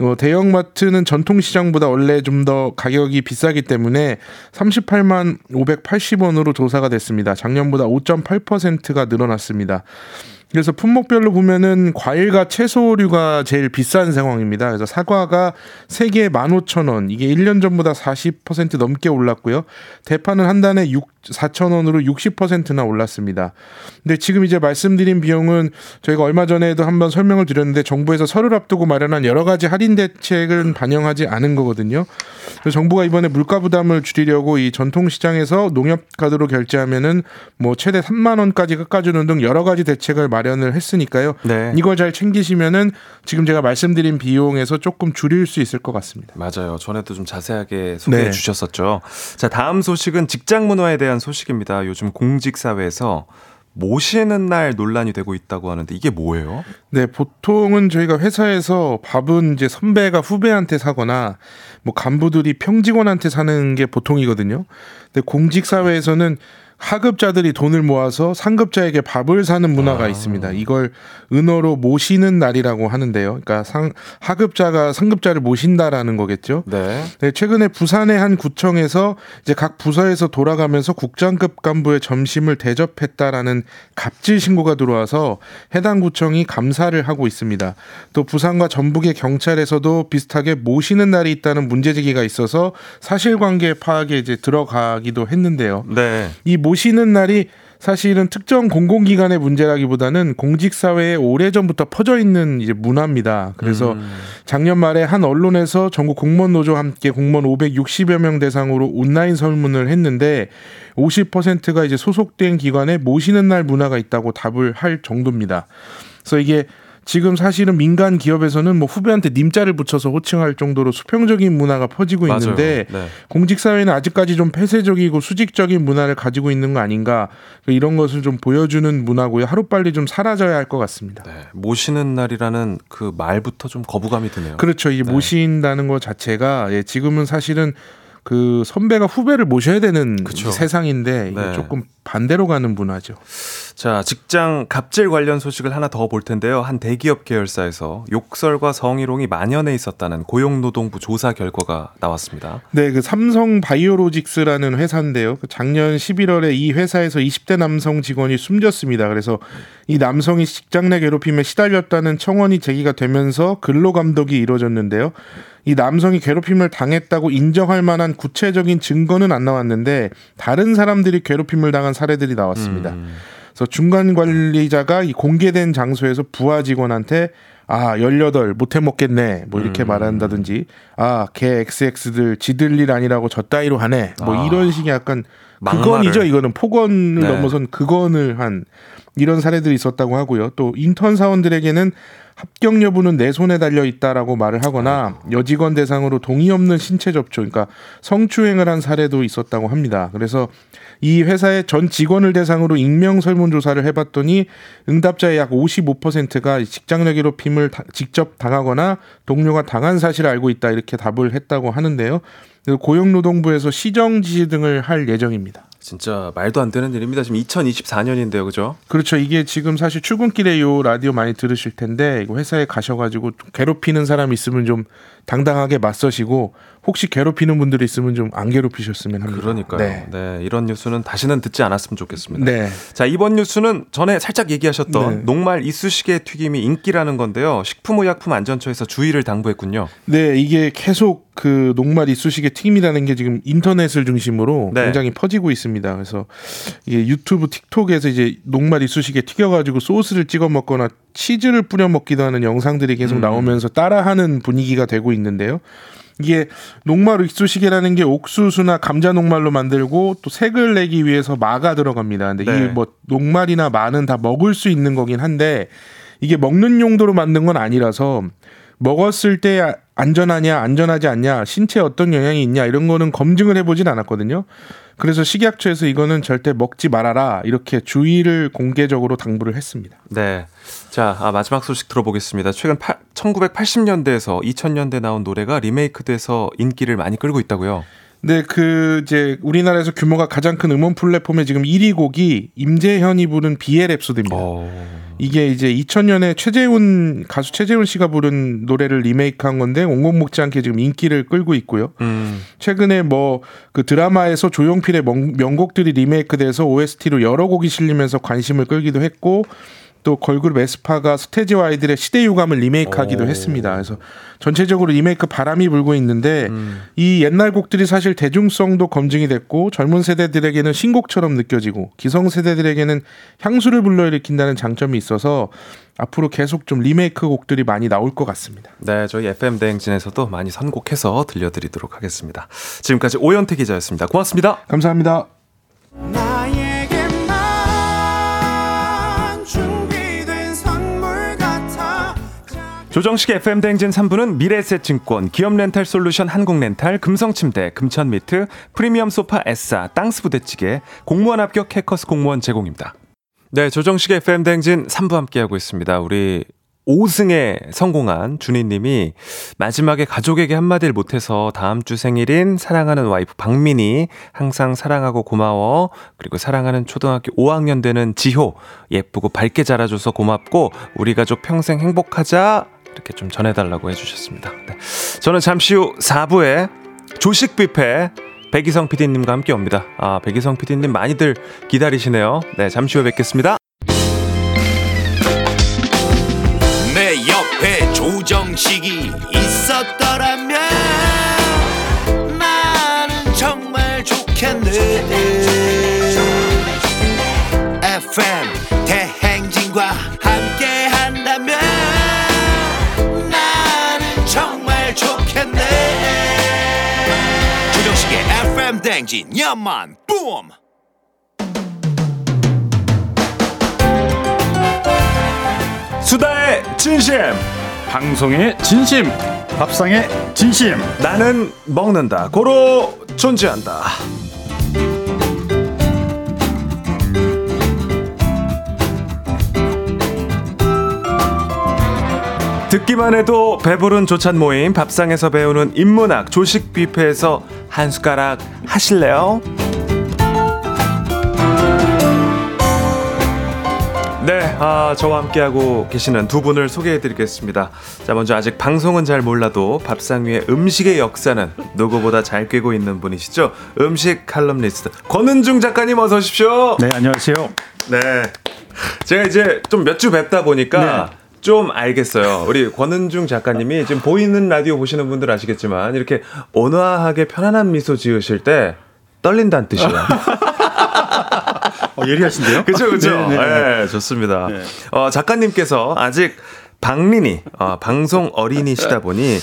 어, 대형마트는 전통시장보다 원래 좀 더 가격이 비싸기 때문에 38만 580원으로 조사가 됐습니다. 작년보다 5.8%가 늘어났습니다. 그래서 품목별로 보면은 과일과 채소류가 제일 비싼 상황입니다. 그래서 사과가 3개에 15,000원, 이게 1년 전보다 40% 넘게 올랐고요. 대파는 한 단에 6, 4,000원으로 60%나 올랐습니다. 근데 지금 이제 말씀드린 비용은 저희가 얼마 전에도 한번 설명을 드렸는데 정부에서 설을 앞두고 마련한 여러 가지 할인 대책은 반영하지 않은 거거든요. 그래서 정부가 이번에 물가 부담을 줄이려고 이 전통 시장에서 농협 카드로 결제하면은 뭐 최대 3만 원까지 깎아주는 등 여러 가지 대책을 마련 을 했으니까요. 네. 이걸 잘 챙기시면은 지금 제가 말씀드린 비용에서 조금 줄일 수 있을 것 같습니다. 맞아요. 전에도 좀 자세하게 소개해 네. 주셨었죠. 자, 다음 소식은 직장 문화에 대한 소식입니다. 요즘 공직 사회에서 모시는 날 논란이 되고 있다고 하는데 이게 뭐예요? 네, 보통은 저희가 회사에서 밥은 이제 선배가 후배한테 사거나 뭐 간부들이 평직원한테 사는 게 보통이거든요. 근데 공직 사회에서는 하급자들이 돈을 모아서 상급자에게 밥을 사는 문화가 있습니다. 이걸 은어로 모시는 날이라고 하는데요. 그러니까 상 하급자가 상급자를 모신다라는 거겠죠. 네. 네, 최근에 부산의 한 구청에서 이제 각 부서에서 돌아가면서 국장급 간부의 점심을 대접했다라는 갑질 신고가 들어와서 해당 구청이 감사를 하고 있습니다. 또 부산과 전북의 경찰에서도 비슷하게 모시는 날이 있다는 문제 제기가 있어서 사실관계 파악에 이제 들어가기도 했는데요. 네. 이 모시는 날이 사실은 특정 공공기관의 문제라기보다는 공직사회에 오래전부터 퍼져 있는 이제 문화입니다. 그래서 음. 작년 말에 한 언론에서 전국 공무원 노조와 함께 공무원 560여 명 대상으로 온라인 설문을 했는데 50%가 이제 소속된 기관에 모시는 날 문화가 있다고 답을 할 정도입니다. 그래서 이게 지금 사실은 민간 기업에서는 뭐 후배한테 님자를 붙여서 호칭할 정도로 수평적인 문화가 퍼지고 맞아요. 있는데 네. 공직 사회는 아직까지 좀 폐쇄적이고 수직적인 문화를 가지고 있는 거 아닌가 이런 것을 좀 보여주는 문화고요. 하루 빨리 좀 사라져야 할 것 같습니다. 네. 모시는 날이라는 그 말부터 좀 거부감이 드네요. 그렇죠. 이 네. 모신다는 것 자체가 예, 지금은 사실은 그 선배가 후배를 모셔야 되는 그쵸. 세상인데 네. 조금 반대로 가는 문화죠. 자, 직장 갑질 관련 소식을 하나 더 볼 텐데요. 한 대기업 계열사에서 욕설과 성희롱이 만연해 있었다는 고용노동부 조사 결과가 나왔습니다. 네, 그 삼성 바이오로직스라는 회사인데요. 그 작년 11월에 이 회사에서 20대 남성 직원이 숨졌습니다. 그래서 이 남성이 직장 내 괴롭힘에 시달렸다는 청원이 제기가 되면서 근로 감독이 이루어졌는데요. 이 남성이 괴롭힘을 당했다고 인정할 만한 구체적인 증거는 안 나왔는데 다른 사람들이 괴롭힘을 당한 사례들이 나왔습니다. 그래서 중간 관리자가 이 공개된 장소에서 부하 직원한테 아, 18 못해 먹겠네. 뭐 이렇게 말한다든지 아, 걔 XX들 지들 일 아니라고 저 따위로 하네. 뭐 아. 이런 식의 약간. 극언이죠. 이거는 폭언을 네. 넘어선 극언을 한 이런 사례들이 있었다고 하고요. 또 인턴 사원들에게는 합격 여부는 내 손에 달려 있다라고 말을 하거나 여직원 대상으로 동의 없는 신체 접촉, 그러니까 성추행을 한 사례도 있었다고 합니다. 그래서 이 회사의 전 직원을 대상으로 익명 설문조사를 해봤더니 응답자의 약 55%가 직장 내 괴롭힘을 다- 직접 당하거나 동료가 당한 사실을 알고 있다 이렇게 답을 했다고 하는데요. 고용노동부에서 시정 지시 등을 할 예정입니다. 진짜 말도 안 되는 일입니다. 지금 2024년인데요. 그죠? 그렇죠. 이게 지금 사실 출근길에 요 라디오 많이 들으실 텐데 이거 회사에 가셔가지고 좀 괴롭히는 사람 있으면 좀 당당하게 맞서시고 혹시 괴롭히는 분들이 있으면 좀 안 괴롭히셨으면 합니다. 그러니까요. 네. 네. 이런 뉴스는 다시는 듣지 않았으면 좋겠습니다. 네. 자, 이번 뉴스는 전에 살짝 얘기하셨던 네. 녹말 이쑤시개 튀김이 인기라는 건데요. 식품의약품안전처에서 주의를 당부했군요. 네, 이게 계속 그 녹말 이쑤시개 튀김이라는 게 지금 인터넷을 중심으로 네. 굉장히 퍼지고 있습니다. 그래서 이게 유튜브, 틱톡에서 이제 녹말 이쑤시개 튀겨가지고 소스를 찍어 먹거나 치즈를 뿌려 먹기도 하는 영상들이 계속 음. 나오면서 따라하는 분위기가 되고 있는데요. 이게 녹말 이쑤시개라는 게 옥수수나 감자 녹말로 만들고 또 색을 내기 위해서 마가 들어갑니다. 근데 네. 이뭐 녹말이나 마는 다 먹을 수 있는 거긴 한데 이게 먹는 용도로 만든 건 아니라서 먹었을 때 안전하냐 안전하지 않냐 신체에 어떤 영향이 있냐 이런 거는 검증을 해보진 않았거든요. 그래서 식약처에서 이거는 절대 먹지 말아라 이렇게 주의를 공개적으로 당부를 했습니다. 네. 자, 아, 마지막 소식 들어보겠습니다. 최근 1980년대에서 2000년대 나온 노래가 리메이크돼서 인기를 많이 끌고 있다고요. 네, 그 이제 우리나라에서 규모가 가장 큰 음원 플랫폼의 지금 1위 곡이 임재현이 부른 비엘 랩소드입니다. 어. 이게 이제 2000년에 최재훈 가수 최재훈 씨가 부른 노래를 리메이크한 건데 옹공 먹지 않게 지금 인기를 끌고 있고요. 음. 최근에 뭐 그 드라마에서 조용필의 명, 명곡들이 리메이크돼서 OST로 여러 곡이 실리면서 관심을 끌기도 했고 또 걸그룹 에스파가 스테지와 아이들의 시대 유감을 리메이크하기도 오. 했습니다. 그래서 전체적으로 리메이크 바람이 불고 있는데 음. 이 옛날 곡들이 사실 대중성도 검증이 됐고 젊은 세대들에게는 신곡처럼 느껴지고 기성 세대들에게는 향수를 불러일으킨다는 장점이 있어서 앞으로 계속 좀 리메이크 곡들이 많이 나올 것 같습니다. 네, 저희 FM 대행진에서도 많이 선곡해서 들려드리도록 하겠습니다. 지금까지 오현태 기자였습니다. 고맙습니다. 감사합니다. 조정식 FM 대행진 3부는 미래에셋증권, 기업렌탈솔루션 한국렌탈, 금성침대, 금천미트, 프리미엄 소파 에싸, 땅스 부대찌개, 공무원 합격 해커스 공무원 제공입니다. 네, 조정식 FM 대행진 3부 함께하고 있습니다. 우리 5승에 성공한 준희님이 마지막에 가족에게 한마디를 못해서 다음 주 생일인 사랑하는 와이프 박민이 항상 사랑하고 고마워 그리고 사랑하는 초등학교 5학년 되는 지효 예쁘고 밝게 자라줘서 고맙고 우리 가족 평생 행복하자 이렇게 좀 전해달라고 해주셨습니다. 네. 저는 잠시 후 4부에 조식 뷔페 백이성 PD님과 함께 옵니다. 아, 백이성 PD님 많이들 기다리시네요. 네, 잠시 후에 뵙겠습니다. 내 옆에 조정식이 있었더라면 나는 정말 좋겠네 FM 대행진 야만 뿜 수다의 진심 방송의 진심, 밥상의 진심. 나는 먹는다 고로 존재한다 듣기만 해도 배부른 조찬 모임 밥상에서 배우는 인문학 조식 뷔페에서 한 숟가락 하실래요? 아, 저와 함께하고 계시는 두 분을 소개해드리겠습니다. 자, 먼저 아직 방송은 잘 몰라도 밥상 위에 음식의 역사는 누구보다 잘 꿰고 있는 분이시죠. 음식 칼럼니스트 권은중 작가님 어서 오십시오. 네, 안녕하세요. 네. 제가 이제 좀 몇 주 뵙다 보니까 좀 알겠어요. 우리 권은중 작가님이 지금 보이는 라디오 보시는 분들 아시겠지만 이렇게 온화하게 편안한 미소 지으실 때 떨린다는 뜻이에요. 어, 예리하신데요? 그죠, 그죠. 네, 네, 네, 네. 좋습니다. 네. 어, 작가님께서 아직 방린이, 어, 방송 어린이시다 보니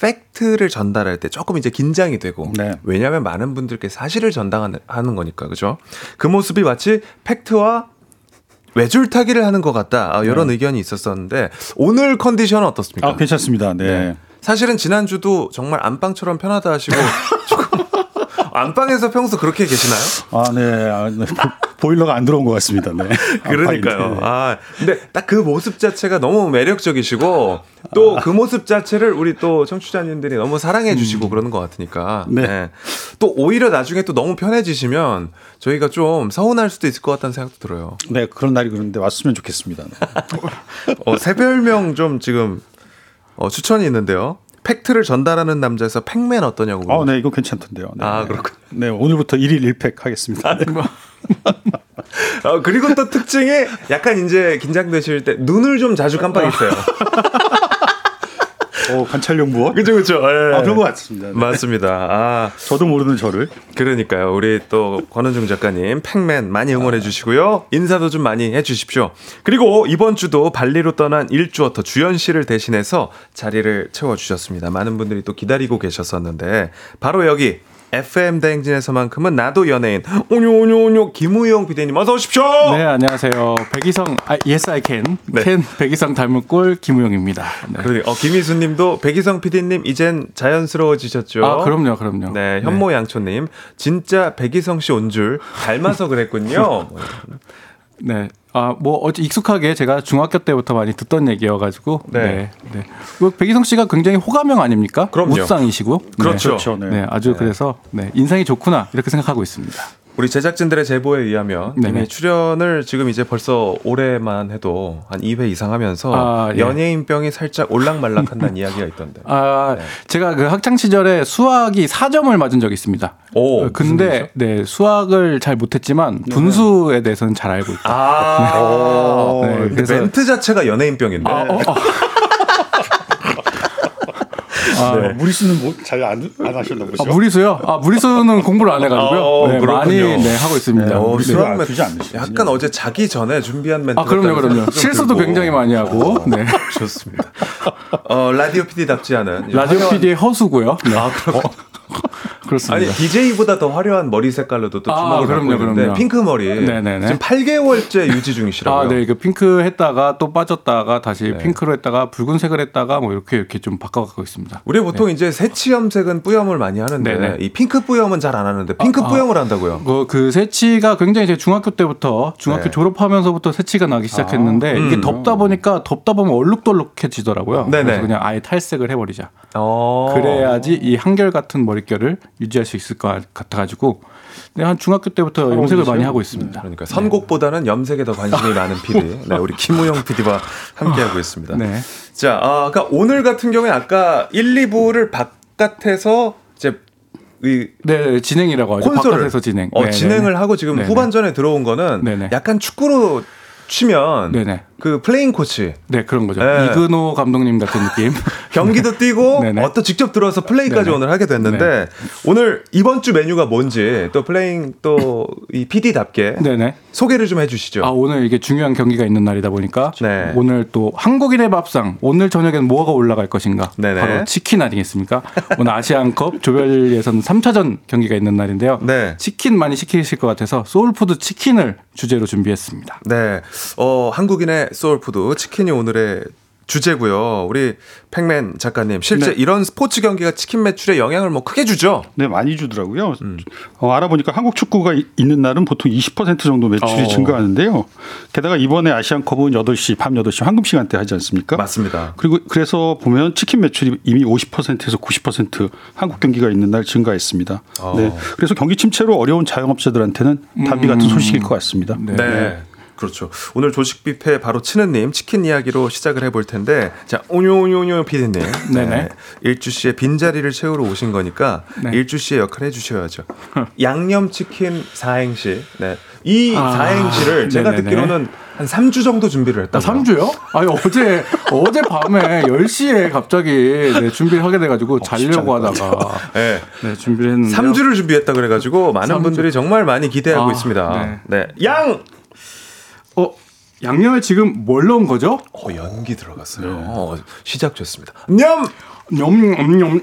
팩트를 전달할 때 조금 이제 긴장이 되고 네. 왜냐하면 많은 분들께 사실을 전달하는 하는 거니까 그죠? 그 모습이 마치 팩트와 외줄타기를 하는 것 같다 아, 이런 의견이 있었었는데 오늘 컨디션은 어떻습니까? 아, 괜찮습니다. 네. 네. 사실은 지난주도 정말 안방처럼 편하다 하시고 조금 안방에서 평소 그렇게 계시나요? 아, 네. 아, 네. 보- 보일러가 안 들어온 것 같습니다. 네. 그러니까요. 안방인데. 아, 근데 딱 그 모습 자체가 너무 매력적이시고 또 그 모습 자체를 우리 또 청취자님들이 너무 사랑해 주시고 그러는 것 같으니까. 네. 또 오히려 나중에 또 너무 편해지시면 저희가 좀 서운할 수도 있을 것 같다는 생각도 들어요. 네, 그런 날이 그런데 왔으면 좋겠습니다. 네. 어, 새 별명 좀 지금 어, 추천이 있는데요. 팩트를 전달하는 남자에서 팩맨 어떠냐고. 아, 네, 이거 괜찮던데요. 네. 아, 그렇군요. 네, 오늘부터 1일 1팩 하겠습니다. 네. 어, 그리고 또 특징이 약간 이제 긴장되실 때 눈을 좀 자주 깜빡이세요. 어, 관찰용 무엇? 그죠, 그죠. 예. 아, 그런 것 같습니다. 네. 맞습니다. 아, 저도 모르는 저를. 그러니까요. 우리 또 권은중 작가님 팩맨 많이 응원해 주시고요. 인사도 좀 많이 해 주십시오. 그리고 이번 주도 발리로 떠난 일주어터 주연 씨를 대신해서 자리를 채워 주셨습니다. 많은 분들이 또 기다리고 계셨었는데 바로 여기 FM 대행진에서만큼은 나도 연예인 오뇨 오뇨 오뇨 김우영 비대님 어서 오십시오. 네, 안녕하세요. 백이성, 아, yes, I can. 네. 캔 백이성 닮은 꼴 김우영입니다. 네. 그러니 어, 김희수 님도 백이성 PD님 이젠 자연스러워지셨죠? 아, 그럼요, 그럼요. 네, 현모양초님 진짜 백이성 씨 온 줄 닮아서 그랬군요. 네. 아, 뭐, 어째 익숙하게 제가 중학교 때부터 많이 듣던 얘기여가지고. 네. 네. 네. 그 백이성 씨가 굉장히 호감형 아닙니까? 그럼요. 무쌍이시고. 그렇죠. 그렇죠. 네. 네. 네, 아주 그래서, 네, 인상이 좋구나, 이렇게 생각하고 있습니다. 우리 제작진들의 제보에 의하면 네네. 이미 출연을 지금 이제 벌써 올해만 해도 한 2회 이상 하면서 아, 예. 연예인병이 살짝 올락말락한다는 이야기가 있던데. 아, 네. 제가 그 학창 시절에 수학이 4점을 맞은 적이 있습니다. 오, 어, 근데 네, 수학을 잘 못했지만 분수에 대해서는 잘 알고 있다. 아, 네, 그래서- 멘트 자체가 연예인병인데. 아, 어, 어. 아, 네. 무리수는 뭐, 잘안 안 하셨나 보죠. 아, 무리수요? 아, 무리수는 공부를 안 해가지고요. 어, 네. 많이 네, 하고 있습니다. 어, 네. 수학 멘- 두지 않으시군요. 약간 어제 자기 전에 준비한 멘트. 아, 그럼요, 그럼요. 실수도 들고. 굉장히 많이 하고. 네. 좋습니다. 어, 라디오 PD답지 않은 라디오 PD의 허수고요. 네. 아, 그렇 그렇습니다. 아니 DJ보다 더 화려한 머리 색깔로도 또 아, 주목을 그럼요, 받고 있는데 그럼요. 핑크 머리 네네네. 지금 8개월째 유지 중이시라고요. 아, 네. 그 핑크 했다가 또 빠졌다가 다시 네. 핑크로 했다가 붉은색을 했다가 뭐 이렇게 이렇게 좀 바꿔가고 있습니다. 우리 보통 이제 새치 염색은 뿌염을 많이 하는데 네네. 이 핑크 뿌염은 잘 안 하는데 핑크 아, 아. 뿌염을 한다고요. 그, 그 새치가 굉장히 제 중학교 때부터 중학교 네. 졸업하면서부터 새치가 나기 시작했는데 음. 이게 덥다 보니까 덥다 보면 얼룩덜룩해지더라고요. 네네. 그래서 그냥 아예 탈색을 해버리자. 어. 그래야지 이 한결 같은 머릿결을 유지할 수 있을 것 같아가지고 네, 한 중학교 때부터 염색을 많이 하고 있습니다. 그러니까 선곡보다는 염색에 더 관심이 많은 PD. 네, 우리 김우영 PD와 함께하고 있습니다. 네. 자, 아, 그러니까 오늘 같은 경우에 아까 1, 2부를 바깥에서 이제 이 네, 진행이라고 하죠. 콘솔을 바깥에서 진행. 어, 네, 진행을 네, 하고 지금 네네. 후반전에 들어온 거는 네네. 약간 축구로 치면 네네. 그 플레잉 코치 네, 그런 거죠. 네. 이근호 감독님 같은 느낌. 경기도 뛰고. 어또 직접 들어와서 플레이까지 네네. 오늘 하게 됐는데 오늘 이번 주 메뉴가 뭔지 또 playing 또 이 PD답게 네네. 소개를 좀 해주시죠. 아, 오늘 이게 중요한 경기가 있는 날이다 보니까 네. 오늘 또 한국인의 밥상 오늘 저녁엔 뭐가 올라갈 것인가? 네네. 바로 치킨 아니겠습니까? 오늘 아시안컵 조별 예선 3차전 경기가 있는 날인데요. 네. 치킨 많이 시키실 것 같아서 soul food 치킨을 주제로 준비했습니다. 네, 어 한국인의 soul food 치킨이 오늘의 주제고요. 우리 팩맨 작가님 실제 네. 이런 스포츠 경기가 치킨 매출에 영향을 뭐 크게 주죠. 네, 많이 주더라고요. 음. 어, 알아보니까 한국 축구가 이- 있는 날은 보통 20% 정도 매출이 어. 증가하는데요. 게다가 이번에 아시안컵은 8시, 밤 8시 황금 시간대 하지 않습니까? 맞습니다. 그리고 그래서 보면 치킨 매출이 이미 50%에서 90% 한국 경기가 있는 날 증가했습니다. 어. 네. 그래서 경기 침체로 어려운 자영업자들한테는 답이 같은 소식일 것 같습니다. 네. 네. 그렇죠. 오늘 조식 뷔페 바로 치는님 치킨 이야기로 시작을 해볼 텐데 자 오뇨오뇨오뇨 피디님 네네. 일주 씨의 빈자리를 채우러 오신 거니까 네. 일주 씨의 역할 해주셔야죠. 양념 치킨 사행시. 네. 이 아, 사행시를 제가 네네네. 듣기로는 한 3주 정도 준비를 아, 했다고. 3주요? 아니, 어제, 어제 밤에 10시에 갑자기 네, 준비를 하게 돼가지고 자려고 하다가 네. 네, 준비를 했는데. 3주를 준비했다 그래가지고 많은 삼 주. 분들이 정말 많이 기대하고 아, 있습니다. 네. 네. 양! 어, 양념에 지금 뭘 넣은 거죠? 어, 연기 들어갔어요. 어, 시작 좋습니다. 냠! 염염염염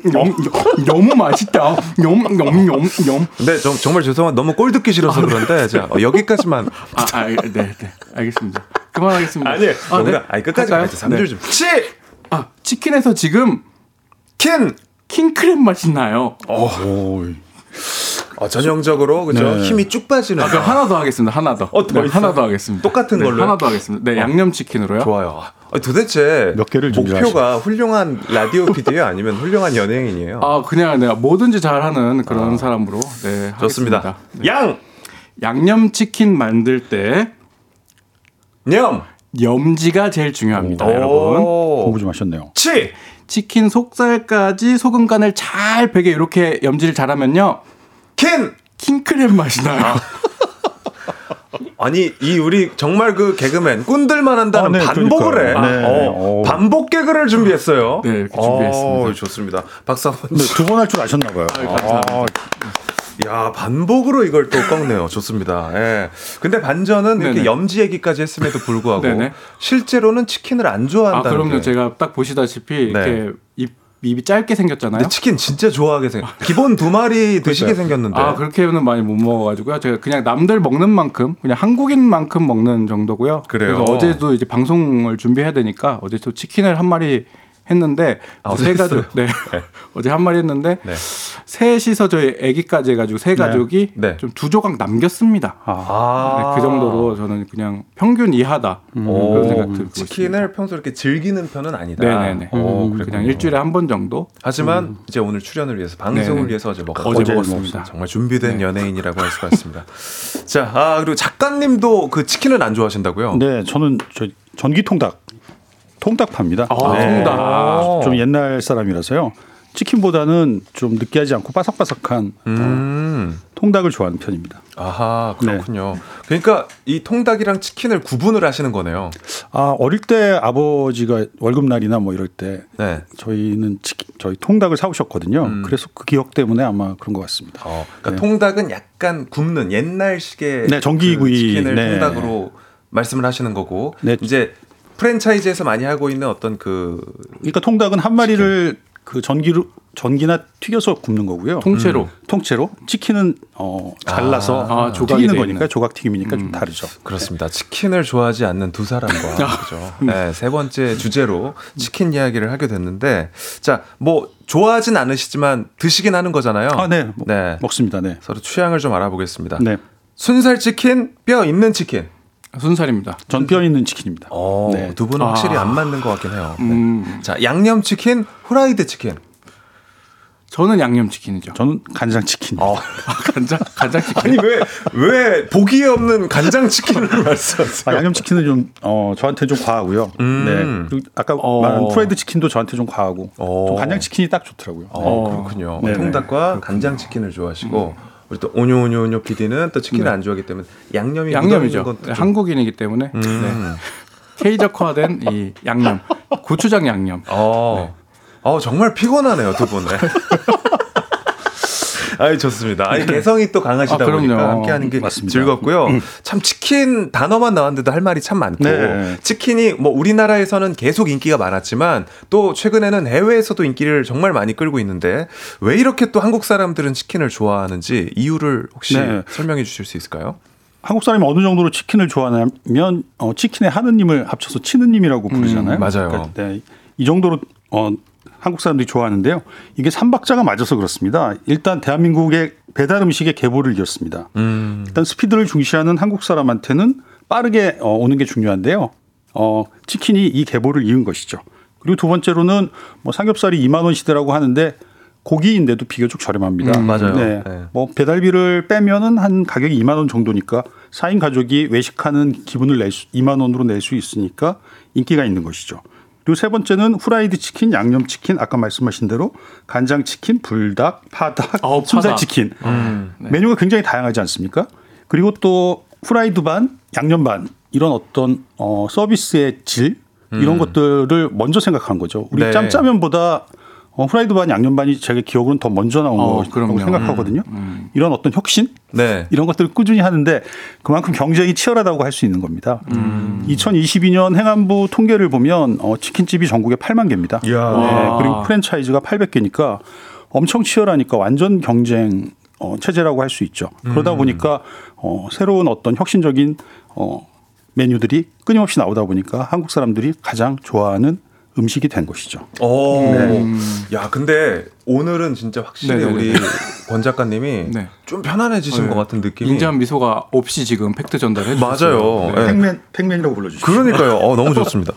너무 맛있다. 염염염염. 근데 정, 정말 죄송한 너무 꼴 듣기 싫어서 그런데 자, 어, 여기까지만 아, 아, 네, 네, 알겠습니다. 그만하겠습니다. 아니, 아, 뭔가 아니 끝까지? 가야지. 3줄 네. 좀. 치! 아, 치킨에서 지금 킨! 킹크랩 맛이 나요. 오, 어, 전형적으로 그죠? 네. 힘이 쭉 빠지는. 아, 그럼 하나 더 하겠습니다. 하나 더. 어, 더 네? 하나 더 하겠습니다. 똑같은 네, 걸로요? 하나 더 하겠습니다. 네, 양념 치킨으로요. 좋아요. 아, 도대체 몇 개를 목표가 훌륭한 라디오 PD예요, 아니면 훌륭한 연예인이에요? 아, 그냥 내가 뭐든지 잘하는 그런 사람으로. 네, 좋습니다. 하겠습니다. 네. 양, 양념 치킨 만들 때 냠, 염지가 제일 중요합니다, 여러분. 오, 공부 좀 하셨네요. 치. 치킨 속살까지 소금 간을 잘 배게 이렇게 염지를 잘하면요. 킨. 킹크랩 맛이 나요. 아니 이 우리 정말 그 개그맨 꾼들만 한다는 아, 네, 반복을 해. 그러니까요. 네. 어, 오. 반복 개그를 준비했어요. 네, 이렇게 준비했습니다. 어, 좋습니다. 박수 한번. 근데 두번 할 줄 아셨나 봐요. 감사합니다. 야 반복으로 이걸 또 꺾네요. 좋습니다. 예. 근데 반전은 이렇게 네네. 염지 얘기까지 했음에도 불구하고. 실제로는 치킨을 안 아, 좋아한다는 그럼요. 게. 제가 딱 보시다시피 네. 이렇게 입, 입이 짧게 생겼잖아요. 근데 치킨 진짜 좋아하게 생. 기본 두 마리 드시게. 생겼는데. 아, 그렇게는 많이 못 먹어가지고요. 제가 그냥 남들 먹는 만큼, 그냥 한국인만큼 먹는 정도고요. 그래요? 서 어제도 이제 방송을 준비해야 되니까 어제 또 치킨을 한 마리 했는데 아, 어제 세? 가족, 네, 어제 한 마리 했는데 네. 셋이서 저희 아기까지 해가지고 세 가족이 네. 좀두 조각 남겼습니다. 아. 네, 그 정도로 저는 그냥 평균 이하다 오, 그런 생각 들고 치킨을 있습니다. 평소 이렇게 즐기는 편은 아니다. 네네네. 오, 그냥. 일주일에 한 번 정도. 하지만 이제 오늘 출연을 위해서 방송을 네네. 위해서 어제 먹었고 어제 어제 먹었습니다. 정말 준비된 네. 연예인이라고 할 수가 있습니다. 자, 아 그리고 작가님도 그 치킨을 안 좋아하신다고요? 네, 저는 저 전기 통닭 통닭파입니다. 아, 네. 통닭. 아. 좀 옛날 사람이라서요. 치킨보다는 좀 느끼하지 않고 바삭바삭한 음, 통닭을 좋아하는 편입니다. 아하 그렇군요. 그러니까 이 통닭이랑 치킨을 구분을 하시는 거네요. 아 어릴 때 아버지가 월급날이나 뭐 이럴 때 네. 저희는 치킨, 저희 통닭을 사오셨거든요. 음. 그래서 그 기억 때문에 아마 그런 것 같습니다. 어, 그러니까 네. 통닭은 약간 굽는 옛날식의 네, 전기구이. 그 치킨을 네. 통닭으로 말씀을 하시는 거고 네. 이제 프랜차이즈에서 많이 하고 있는 어떤 그 그러니까 통닭은 한 마리를 그 전기로 전기나 튀겨서 굽는 거고요. 통째로. 통째로 치킨은 어 잘라서 아, 조각이 튀기는 돼 거니까. 조각 튀김이니까 음. 좀 다르죠. 그렇습니다. 치킨을 좋아하지 않는 두 사람과 그죠. 네, 세 번째 주제로 치킨 이야기를 하게 됐는데 자, 뭐 좋아하진 않으시지만 드시긴 하는 거잖아요. 아, 네. 뭐, 네. 먹습니다. 네. 서로 취향을 좀 알아보겠습니다. 네. 순살 치킨, 뼈 있는 치킨. 순살입니다. 전뼈 있는 치킨입니다. 어, 네. 두 분은 아. 확실히 안 맞는 것 같긴 해요. 네. 음, 자, 양념 치킨, 후라이드 치킨. 저는 양념 치킨이죠. 저는 간장 치킨. 어. 아, 간장 간장 치킨. 아니 왜 왜 보기 없는 간장 치킨을 말씀하세요? 아, 양념 치킨은 좀 어, 저한테 좀 과하고요. 음. 네. 그리고 아까 어. 말한 프라이드 치킨도 저한테 좀 과하고 어. 좀 간장 치킨이 딱 좋더라고요. 어, 어. 그렇군요. 네네. 통닭과 간장 치킨을 좋아하시고 우리 또 오뇨오뇨 오뇨 PD는 또 치킨을 네. 안 좋아하기 때문에 양념이 양념이죠. 네, 좀- 한국인이기 때문에 음. 네. 케이저화된 이 양념, 고추장 양념. 어. 어 정말 피곤하네요 두 분. 네. 아이 좋습니다. 아니 개성이 또 강하시다 아. 보니까 함께하는 게 맞습니다. 즐겁고요. 참 치킨 단어만 나왔는데도 할 말이 참 많고 네. 치킨이 뭐 우리나라에서는 계속 인기가 많았지만 또 최근에는 해외에서도 인기를 정말 많이 끌고 있는데 왜 이렇게 또 한국 사람들은 치킨을 좋아하는지 이유를 혹시 네. 설명해 주실 수 있을까요? 한국 사람이 어느 정도로 치킨을 좋아하냐면 어, 치킨의 하느님을 합쳐서 치느님이라고 부르잖아요. 음, 맞아요. 그러니까, 네, 이 정도로 어, 한국 사람들이 좋아하는데요. 이게 삼박자가 맞아서 그렇습니다. 일단 대한민국의 배달 음식의 계보를 이었습니다. 음. 일단 스피드를 중시하는 한국 사람한테는 빠르게 어, 오는 게 중요한데요. 어, 치킨이 이 계보를 이은 것이죠. 그리고 두 번째로는 뭐 삼겹살이 2만 원 시대라고 하는데 고기인데도 비교적 저렴합니다. 음, 맞아요. 네. 네. 뭐 배달비를 빼면은 한 가격이 2만 원 정도니까 4인 가족이 외식하는 기분을 낼 수, 2만 원으로 낼 수 있으니까 인기가 있는 것이죠. 그리고 세 번째는 후라이드 치킨, 양념 치킨, 아까 말씀하신 대로 간장 치킨, 불닭, 파닭, 어. 순살 치킨. 메뉴가 굉장히 다양하지 않습니까? 그리고 또 후라이드 반, 양념 반 이런 어떤 어, 서비스의 질 이런 것들을 먼저 생각한 거죠. 우리 네. 짬짜면보다 어, 후라이드 반, 양념 반이 제 기억으로는 더 먼저 나온 어, 거라고. 생각하거든요. 이런 어떤 혁신 네. 이런 것들을 꾸준히 하는데 그만큼 경쟁이 치열하다고 할 수 있는 겁니다. 2022년 행안부 통계를 보면 어, 치킨집이 전국에 8만 개입니다. 네, 그리고 프랜차이즈가 800개니까 엄청 치열하니까 완전 경쟁 어, 체제라고 할 수 있죠. 그러다 보니까 어, 새로운 어떤 혁신적인 어, 메뉴들이 끊임없이 나오다 보니까 한국 사람들이 가장 좋아하는 음식이 된 것이죠. 오. 네. 야, 근데 오늘은 진짜 확실히 네네네. 우리 권 작가님이 네. 좀 편안해지신 네. 것 같은 느낌이. 인자한 미소가 없이 지금 팩트 전달해 주셨어요. 맞아요. 네. 예. 팩맨 팩맨이라고 불러주시죠. 그러니까요. 어, 너무 좋습니다.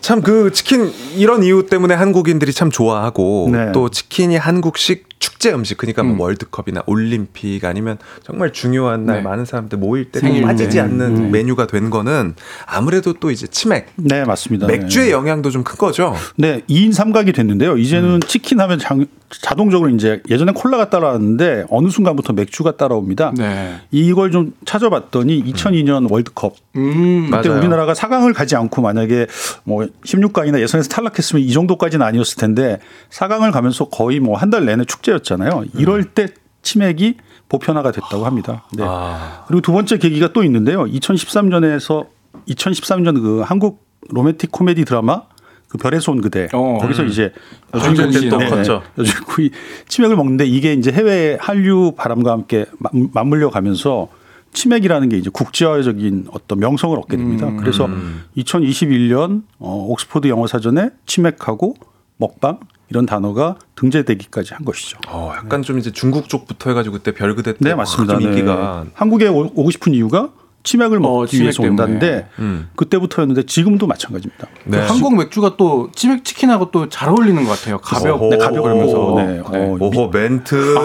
참 그 치킨 이런 이유 때문에 한국인들이 참 좋아하고 네. 또 치킨이 한국식 축제 음식 그러니까 뭐 음. 월드컵이나 올림픽 아니면 정말 중요한 날 네. 많은 사람들 모일 때 생일 빠지지 때. 않는 음. 메뉴가 된 거는 아무래도 또 이제 치맥 네 맞습니다. 맥주의 네. 영향도 좀 큰 거죠. 네, 2인 삼각이 됐는데요. 이제는 치킨 하면 장- 자동적으로 이제 예전엔 콜라가 따라왔는데 어느 순간부터 맥주가 따라옵니다. 네. 이걸 좀 찾아봤더니 2002년 월드컵 음. 그때 맞아요. 우리나라가 4강을 가지 않고 만약에 뭐 16강이나 예선에서 탈락했으면 이 정도까지는 아니었을 텐데 4강을 가면서 거의 뭐 한 달 내내 축제 였잖아요. 이럴 때 치맥이 보편화가 됐다고 합니다. 네. 아. 그리고 두 번째 계기가 또 있는데요. 2013년에서 2013년 그 한국 로맨틱 코미디 드라마 그 별에서 온 그대 어, 거기서 이제 황정 여주인공이 씨도 네, 컸죠. 여주인공이 치맥을 먹는데 이게 이제 해외 한류 바람과 함께 맞- 맞물려 가면서 치맥이라는 게 이제 국제화적인 어떤 명성을 얻게 됩니다. 음. 그래서 2021년 어, 옥스퍼드 영어 사전에 치맥하고 먹방 이런 단어가 등재되기까지 한 것이죠. 어, 약간 좀 이제 중국 쪽부터 해가지고 그때 별그대 때 네, 맞습니다. 좀 네. 인기가 한국에 오- 오고 싶은 이유가 치맥을 먹기 어, 치맥 위해서 때문에. 온다는데 음. 그때부터였는데 지금도 마찬가지입니다. 네. 한국 맥주가 또 치맥 치킨하고 또 잘 어울리는 것 같아요. 가볍. 네, 가벼우면서. 네. 어, 오호 멘트,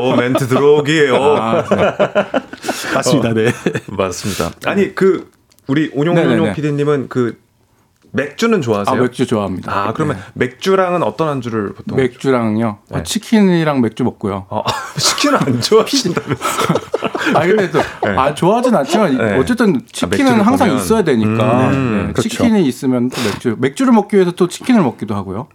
오 멘트 들어오기에요. 아, 네. 맞습니다. 네. 맞습니다. 아니 그 우리 네네네. PD님은 그 맥주는 좋아하세요? 아, 맥주 좋아합니다. 아, 그러면 네. 맥주랑은 어떤 안주를 보통? 맥주랑요. 어, 네. 치킨이랑 맥주 먹고요. 어, 치킨은 안 좋아하신다면서? 아 근데 또 아, 좋아하진 않지만 네. 어쨌든 치킨은 맥주를 항상 보면. 있어야 되니까 음, 네, 그렇죠. 치킨이 있으면 또 맥주 맥주를 먹기 위해서 또 치킨을 먹기도 하고요.